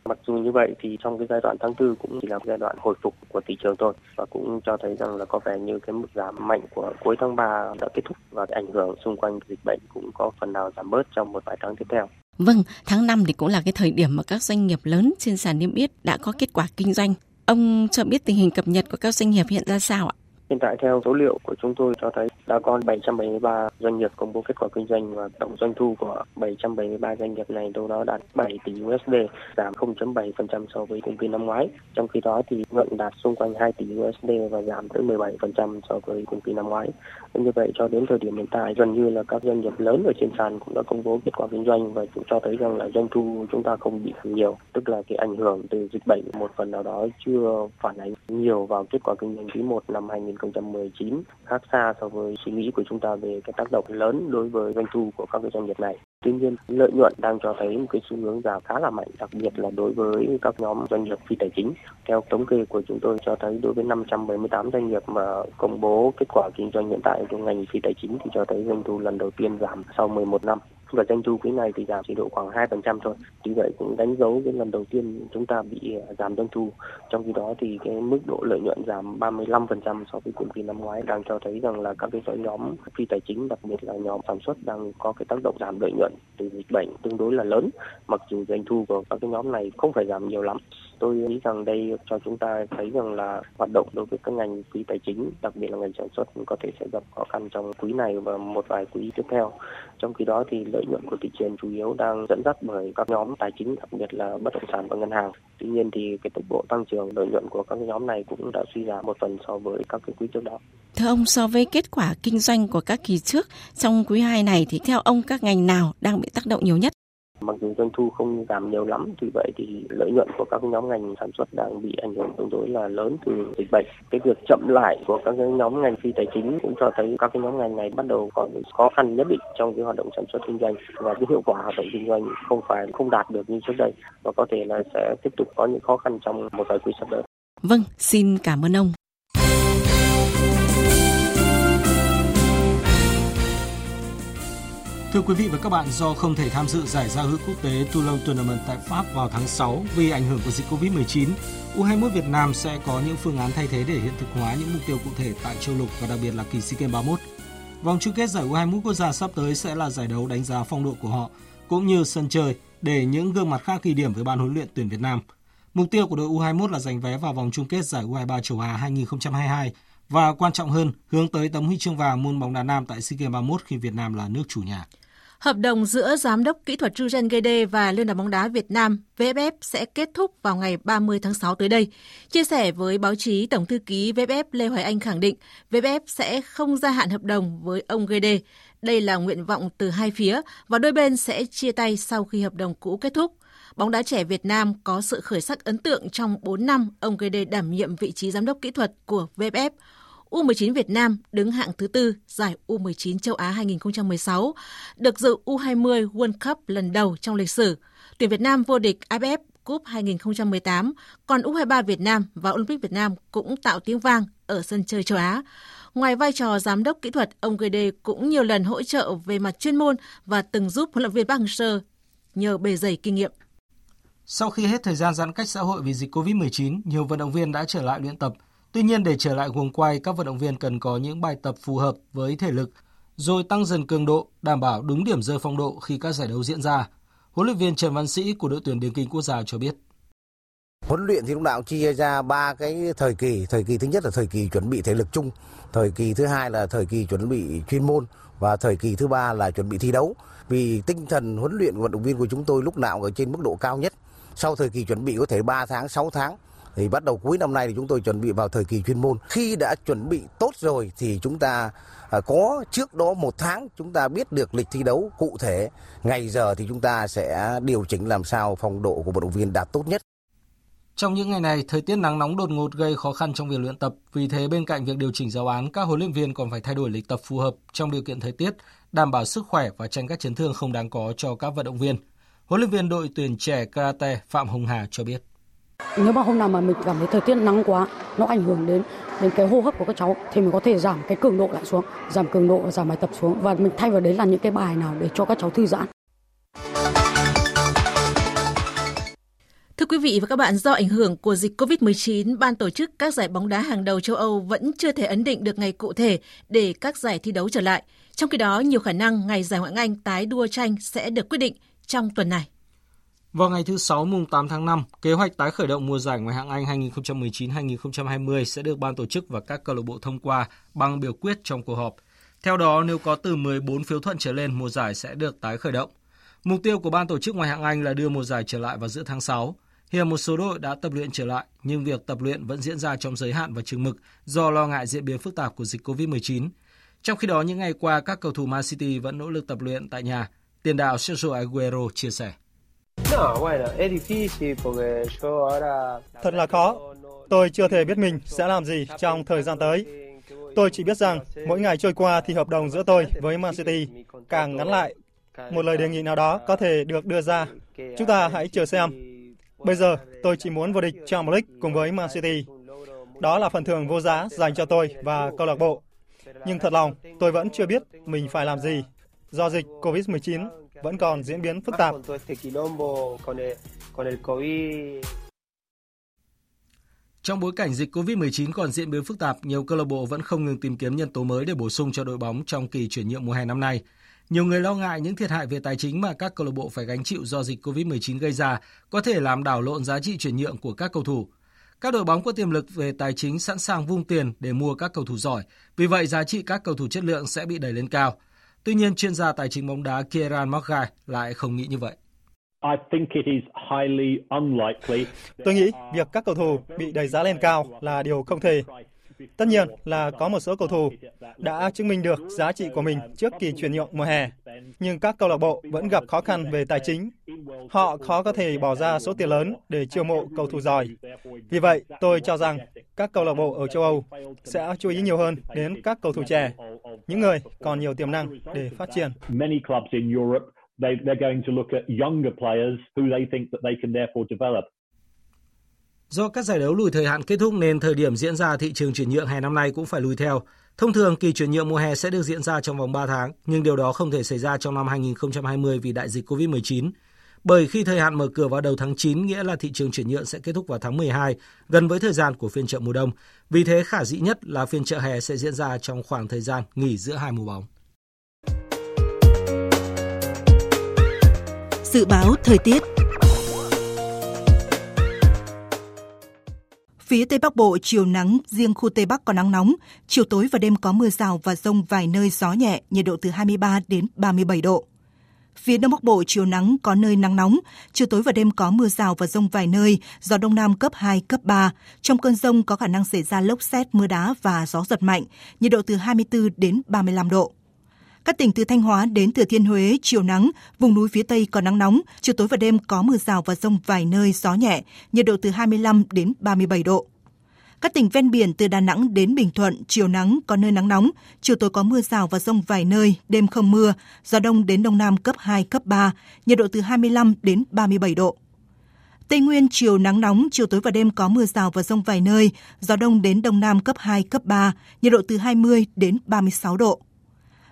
Mặc dù như vậy thì trong cái giai đoạn tháng tư cũng chỉ là giai đoạn hồi phục của thị trường thôi và cũng cho thấy rằng là có vẻ như cái mức giảm mạnh của cuối tháng 3 đã kết thúc và cái ảnh hưởng xung quanh dịch bệnh cũng có phần nào giảm bớt trong một vài tháng tiếp theo. Vâng, tháng 5 thì cũng là cái thời điểm mà các doanh nghiệp lớn trên sàn niêm yết đã có kết quả kinh doanh. Ông cho biết tình hình cập nhật của các doanh nghiệp hiện ra sao ạ? Hiện tại theo số liệu của chúng tôi cho thấy đã có 773 doanh nghiệp công bố kết quả kinh doanh và tổng doanh thu của 773 doanh nghiệp này đâu đó đạt 7 tỷ USD, giảm 0.7% so với cùng kỳ năm ngoái. Trong khi đó thì nhuận đạt xung quanh 2 tỷ USD và giảm tới 17% so với cùng kỳ năm ngoái. Như vậy cho đến thời điểm hiện tại gần như là các doanh nghiệp lớn ở trên sàn cũng đã công bố kết quả kinh doanh và cũng cho thấy rằng là doanh thu chúng ta không bị giảm nhiều, tức là cái ảnh hưởng từ dịch bệnh một phần nào đó chưa phản ánh nhiều vào kết quả kinh doanh quý 1 năm 2019 khác xa so với suy nghĩ của chúng ta về cái tác động lớn đối với doanh thu của các cái doanh nghiệp này. Tuy nhiên, lợi nhuận đang cho thấy một cái xu hướng giảm khá là mạnh, đặc biệt là đối với các nhóm doanh nghiệp phi tài chính. Theo thống kê của chúng tôi cho thấy đối với 578 doanh nghiệp mà công bố kết quả kinh doanh hiện tại trong ngành phi tài chính thì cho thấy doanh thu lần đầu tiên giảm sau 11 năm và doanh thu quý này thì giảm chỉ độ khoảng 2% thôi. Tuy vậy cũng đánh dấu cái lần đầu tiên chúng ta bị à, giảm doanh thu. Trong khi đó thì cái mức độ lợi nhuận giảm 35% so với cùng kỳ năm ngoái đang cho thấy rằng là các cái nhóm phi tài chính, đặc biệt là nhóm sản xuất đang có cái tác động giảm lợi nhuận từ dịch bệnh tương đối là lớn. Mặc dù doanh thu của các cái nhóm này không phải giảm nhiều lắm. Tôi nghĩ rằng đây cho chúng ta thấy rằng là hoạt động đối với các ngành quý tài chính, đặc biệt là ngành sản xuất có thể sẽ gặp khó khăn trong quý này và một vài quý tiếp theo. Trong khi đó thì lợi nhuận của thị trường chủ yếu đang dẫn dắt bởi các nhóm tài chính, đặc biệt là bất động sản và ngân hàng. Tuy nhiên thì cái tốc độ tăng trưởng lợi nhuận của các nhóm này cũng đã suy giảm một phần so với các cái quý trước đó. Thưa ông, so với kết quả kinh doanh của các kỳ trước trong quý 2 này thì theo ông các ngành nào đang bị tác động nhiều nhất? Mặc dù doanh thu không giảm nhiều lắm, tuy vậy thì lợi nhuận của các nhóm ngành sản xuất đang bị ảnh hưởng tương đối là lớn từ dịch bệnh. Cái việc chậm lại của các nhóm ngành phi tài chính cũng cho thấy các cái nhóm ngành này bắt đầu có những khó khăn nhất định trong cái hoạt động sản xuất kinh doanh và cái hiệu quả hoạt động kinh doanh không phải không đạt được như trước đây và có thể là sẽ tiếp tục có những khó khăn trong một vài quý sắp tới. Vâng, xin cảm ơn ông. Thưa quý vị và các bạn, do không thể tham dự giải giao hữu quốc tế Toulon Tournament tại Pháp vào tháng 6 vì ảnh hưởng của dịch Covid-19, U21 Việt Nam sẽ có những phương án thay thế để hiện thực hóa những mục tiêu cụ thể tại châu lục và đặc biệt là kỳ SEA Games 31. Vòng chung kết giải U21 quốc gia sắp tới sẽ là giải đấu đánh giá phong độ của họ cũng như sân chơi để những gương mặt khác ghi điểm với ban huấn luyện tuyển Việt Nam. Mục tiêu của đội U21 là giành vé vào vòng chung kết giải U23 châu Á 2022 và quan trọng hơn hướng tới tấm huy chương vàng môn bóng đá nam tại SEA Games 31 khi Việt Nam là nước chủ nhà. Hợp đồng giữa Giám đốc Kỹ thuật Rugen Gede và Liên đoàn bóng đá Việt Nam VFF sẽ kết thúc vào ngày 30 tháng 6 tới đây. Chia sẻ với báo chí, Tổng thư ký VFF Lê Hoài Anh khẳng định VFF sẽ không gia hạn hợp đồng với ông Gede. Đây là nguyện vọng từ hai phía và đôi bên sẽ chia tay sau khi hợp đồng cũ kết thúc. Bóng đá trẻ Việt Nam có sự khởi sắc ấn tượng trong 4 năm ông Gede đảm nhiệm vị trí giám đốc kỹ thuật của VFF. U19 Việt Nam đứng hạng thứ tư giải U19 châu Á 2016, được dự U20 World Cup lần đầu trong lịch sử. Tuyển Việt Nam vô địch AFF Cup 2018, còn U23 Việt Nam và Olympic Việt Nam cũng tạo tiếng vang ở sân chơi châu Á. Ngoài vai trò giám đốc kỹ thuật, ông Gede cũng nhiều lần hỗ trợ về mặt chuyên môn và từng giúp huấn luyện viên Park Hang-seo nhờ bề dày kinh nghiệm. Sau khi hết thời gian giãn cách xã hội vì dịch COVID-19, nhiều vận động viên đã trở lại luyện tập – Tuy nhiên để trở lại guồng quay, các vận động viên cần có những bài tập phù hợp với thể lực, rồi tăng dần cường độ, đảm bảo đúng điểm rơi phong độ khi các giải đấu diễn ra. Huấn luyện viên Trần Văn Sĩ của đội tuyển điền kinh quốc gia cho biết. Huấn luyện thì lúc nào chia ra ba cái thời kỳ. Thời kỳ thứ nhất là thời kỳ chuẩn bị thể lực chung, thời kỳ thứ hai là thời kỳ chuẩn bị chuyên môn và thời kỳ thứ ba là chuẩn bị thi đấu. Vì tinh thần huấn luyện vận động viên của chúng tôi lúc nào ở trên mức độ cao nhất. Sau thời kỳ chuẩn bị có thể 3 tháng, 6 tháng thì bắt đầu cuối năm nay thì chúng tôi chuẩn bị vào thời kỳ chuyên môn. Khi đã chuẩn bị tốt rồi thì chúng ta à, có trước đó một tháng chúng ta biết được lịch thi đấu cụ thể, ngày giờ thì chúng ta sẽ điều chỉnh làm sao phong độ của vận động viên đạt tốt nhất. Trong những ngày này, thời tiết nắng nóng đột ngột gây khó khăn trong việc luyện tập. Vì thế, bên cạnh việc điều chỉnh giáo án, các huấn luyện viên còn phải thay đổi lịch tập phù hợp trong điều kiện thời tiết, đảm bảo sức khỏe và tránh các chấn thương không đáng có cho các vận động viên. Huấn luyện viên đội tuyển trẻ karate Phạm Hồng Hà cho biết. Nếu mà hôm nào mà mình cảm thấy thời tiết nắng quá, nó ảnh hưởng đến đến cái hô hấp của các cháu thì mình có thể giảm cái cường độ lại xuống, giảm cường độ và giảm bài tập xuống và mình thay vào đấy là những cái bài nào để cho các cháu thư giãn. Thưa quý vị và các bạn, do ảnh hưởng của dịch COVID-19, ban tổ chức các giải bóng đá hàng đầu châu Âu vẫn chưa thể ấn định được ngày cụ thể để các giải thi đấu trở lại. Trong khi đó, nhiều khả năng ngày giải Ngoại hạng Anh tái đua tranh sẽ được quyết định trong tuần này. Vào ngày thứ Sáu mùng 8 tháng 5, kế hoạch tái khởi động mùa giải ngoại hạng Anh 2019-2020 sẽ được ban tổ chức và các câu lạc bộ thông qua bằng biểu quyết trong cuộc họp. Theo đó, nếu có từ 14 phiếu thuận trở lên, mùa giải sẽ được tái khởi động. Mục tiêu của ban tổ chức ngoại hạng Anh là đưa mùa giải trở lại vào giữa tháng 6. Hiện một số đội đã tập luyện trở lại, nhưng việc tập luyện vẫn diễn ra trong giới hạn và chừng mực do lo ngại diễn biến phức tạp của dịch COVID-19. Trong khi đó, những ngày qua, các cầu thủ Man City vẫn nỗ lực tập luyện tại nhà. Tiền đạo Sergio Aguero chia sẻ. Thật là khó. Tôi chưa thể biết mình sẽ làm gì trong thời gian tới. Tôi chỉ biết rằng mỗi ngày trôi qua thì hợp đồng giữa tôi với Man City càng ngắn lại. Một lời đề nghị nào đó có thể được đưa ra. Chúng ta hãy chờ xem. Bây giờ tôi chỉ muốn vô địch Champions League cùng với Man City. Đó là phần thưởng vô giá dành cho tôi và câu lạc bộ. Nhưng thật lòng, tôi vẫn chưa biết mình phải làm gì do dịch COVID-19 vẫn còn diễn biến phức tạp. Trong bối cảnh dịch COVID-19 còn diễn biến phức tạp, nhiều câu lạc bộ vẫn không ngừng tìm kiếm nhân tố mới để bổ sung cho đội bóng trong kỳ chuyển nhượng mùa hè năm nay. Nhiều người lo ngại những thiệt hại về tài chính mà các câu lạc bộ phải gánh chịu do dịch COVID-19 gây ra có thể làm đảo lộn giá trị chuyển nhượng của các cầu thủ. Các đội bóng có tiềm lực về tài chính sẵn sàng vung tiền để mua các cầu thủ giỏi, vì vậy giá trị các cầu thủ chất lượng sẽ bị đẩy lên cao. Tuy nhiên, chuyên gia tài chính bóng đá Kieran Margai lại không nghĩ như vậy. Tôi nghĩ việc các cầu thủ bị đẩy giá lên cao là điều không thể. Tất nhiên là có một số cầu thủ đã chứng minh được giá trị của mình trước kỳ chuyển nhượng mùa hè, nhưng các câu lạc bộ vẫn gặp khó khăn về tài chính. Họ khó có thể bỏ ra số tiền lớn để chiêu mộ cầu thủ giỏi. Vì vậy, tôi cho rằng các câu lạc bộ ở châu Âu sẽ chú ý nhiều hơn đến các cầu thủ trẻ, những người còn nhiều tiềm năng để phát triển. they're going to look at younger players who they think that they can therefore develop. Do các giải đấu lùi thời hạn kết thúc nên thời điểm diễn ra thị trường chuyển nhượng hè năm nay cũng phải lùi theo. Thông thường kỳ chuyển nhượng mùa hè sẽ được diễn ra trong vòng 3 tháng, nhưng điều đó không thể xảy ra trong năm 2020 vì đại dịch COVID-19. Bởi khi thời hạn mở cửa vào đầu tháng 9 nghĩa là thị trường chuyển nhượng sẽ kết thúc vào tháng 12, gần với thời gian của phiên chợ mùa đông. Vì thế khả dĩ nhất là phiên chợ hè sẽ diễn ra trong khoảng thời gian nghỉ giữa hai mùa bóng. Dự báo thời tiết Phía Tây Bắc Bộ chiều nắng, riêng khu Tây Bắc có nắng nóng, chiều tối và đêm có mưa rào và rông vài nơi gió nhẹ, nhiệt độ từ 23 đến 37 độ. Phía Đông Bắc Bộ chiều nắng có nơi nắng nóng, chiều tối và đêm có mưa rào và rông vài nơi, gió Đông Nam cấp 2, cấp 3. Trong cơn rông có khả năng xảy ra lốc xét, mưa đá và gió giật mạnh, nhiệt độ từ 24 đến 35 độ. Các tỉnh từ Thanh Hóa đến Thừa Thiên Huế chiều nắng, vùng núi phía Tây có nắng nóng, chiều tối và đêm có mưa rào và rông vài nơi gió nhẹ, nhiệt độ từ 25 đến 37 độ. Các tỉnh ven biển từ Đà Nẵng đến Bình Thuận, chiều nắng, có nơi nắng nóng, chiều tối có mưa rào và rông vài nơi, đêm không mưa, gió đông đến đông nam cấp 2, cấp 3, nhiệt độ từ 25 đến 37 độ. Tây Nguyên chiều nắng nóng, chiều tối và đêm có mưa rào và rông vài nơi, gió đông đến đông nam cấp 2, cấp 3, nhiệt độ từ 20 đến 36 độ.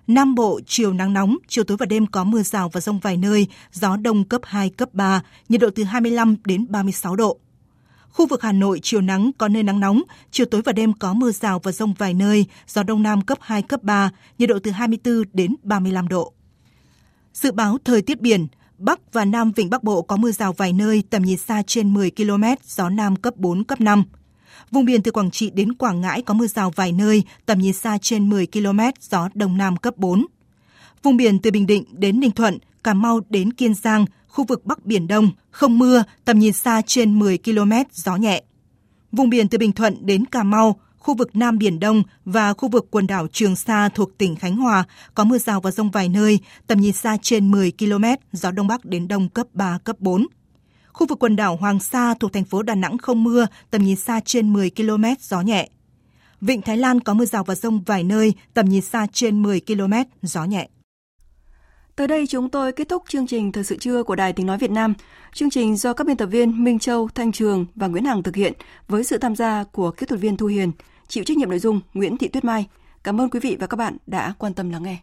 Nam Bộ chiều nắng nóng, chiều tối và đêm có mưa rào và rông vài nơi, gió đông cấp 2, cấp 3, nhiệt độ từ 25 đến 36 độ. Khu vực Hà Nội chiều nắng có nơi nắng nóng, chiều tối và đêm có mưa rào và rông vài nơi, gió đông nam cấp 2, cấp 3, nhiệt độ từ 24 đến 35 độ. Dự báo thời tiết biển, Bắc và Nam Vịnh Bắc Bộ có mưa rào vài nơi, tầm nhìn xa trên 10 km, gió Nam cấp 4, cấp 5. Vùng biển từ Quảng Trị đến Quảng Ngãi có mưa rào vài nơi, tầm nhìn xa trên 10 km, gió Đông Nam cấp 4. Vùng biển từ Bình Định đến Ninh Thuận, Cà Mau đến Kiên Giang, khu vực Bắc Biển Đông, không mưa, tầm nhìn xa trên 10 km, gió nhẹ. Vùng biển từ Bình Thuận đến Cà Mau, khu vực Nam Biển Đông và khu vực quần đảo Trường Sa thuộc tỉnh Khánh Hòa có mưa rào và rông vài nơi, tầm nhìn xa trên 10 km, gió Đông Bắc đến Đông cấp 3, cấp 4. Khu vực quần đảo Hoàng Sa thuộc thành phố Đà Nẵng không mưa, tầm nhìn xa trên 10 km, gió nhẹ. Vịnh Thái Lan có mưa rào và rông vài nơi, tầm nhìn xa trên 10 km, gió nhẹ. Tới đây chúng tôi kết thúc chương trình Thời sự trưa của Đài Tiếng Nói Việt Nam. Chương trình do các biên tập viên Minh Châu, Thanh Trường và Nguyễn Hằng thực hiện với sự tham gia của kỹ thuật viên Thu Hiền, chịu trách nhiệm nội dung Nguyễn Thị Tuyết Mai. Cảm ơn quý vị và các bạn đã quan tâm lắng nghe.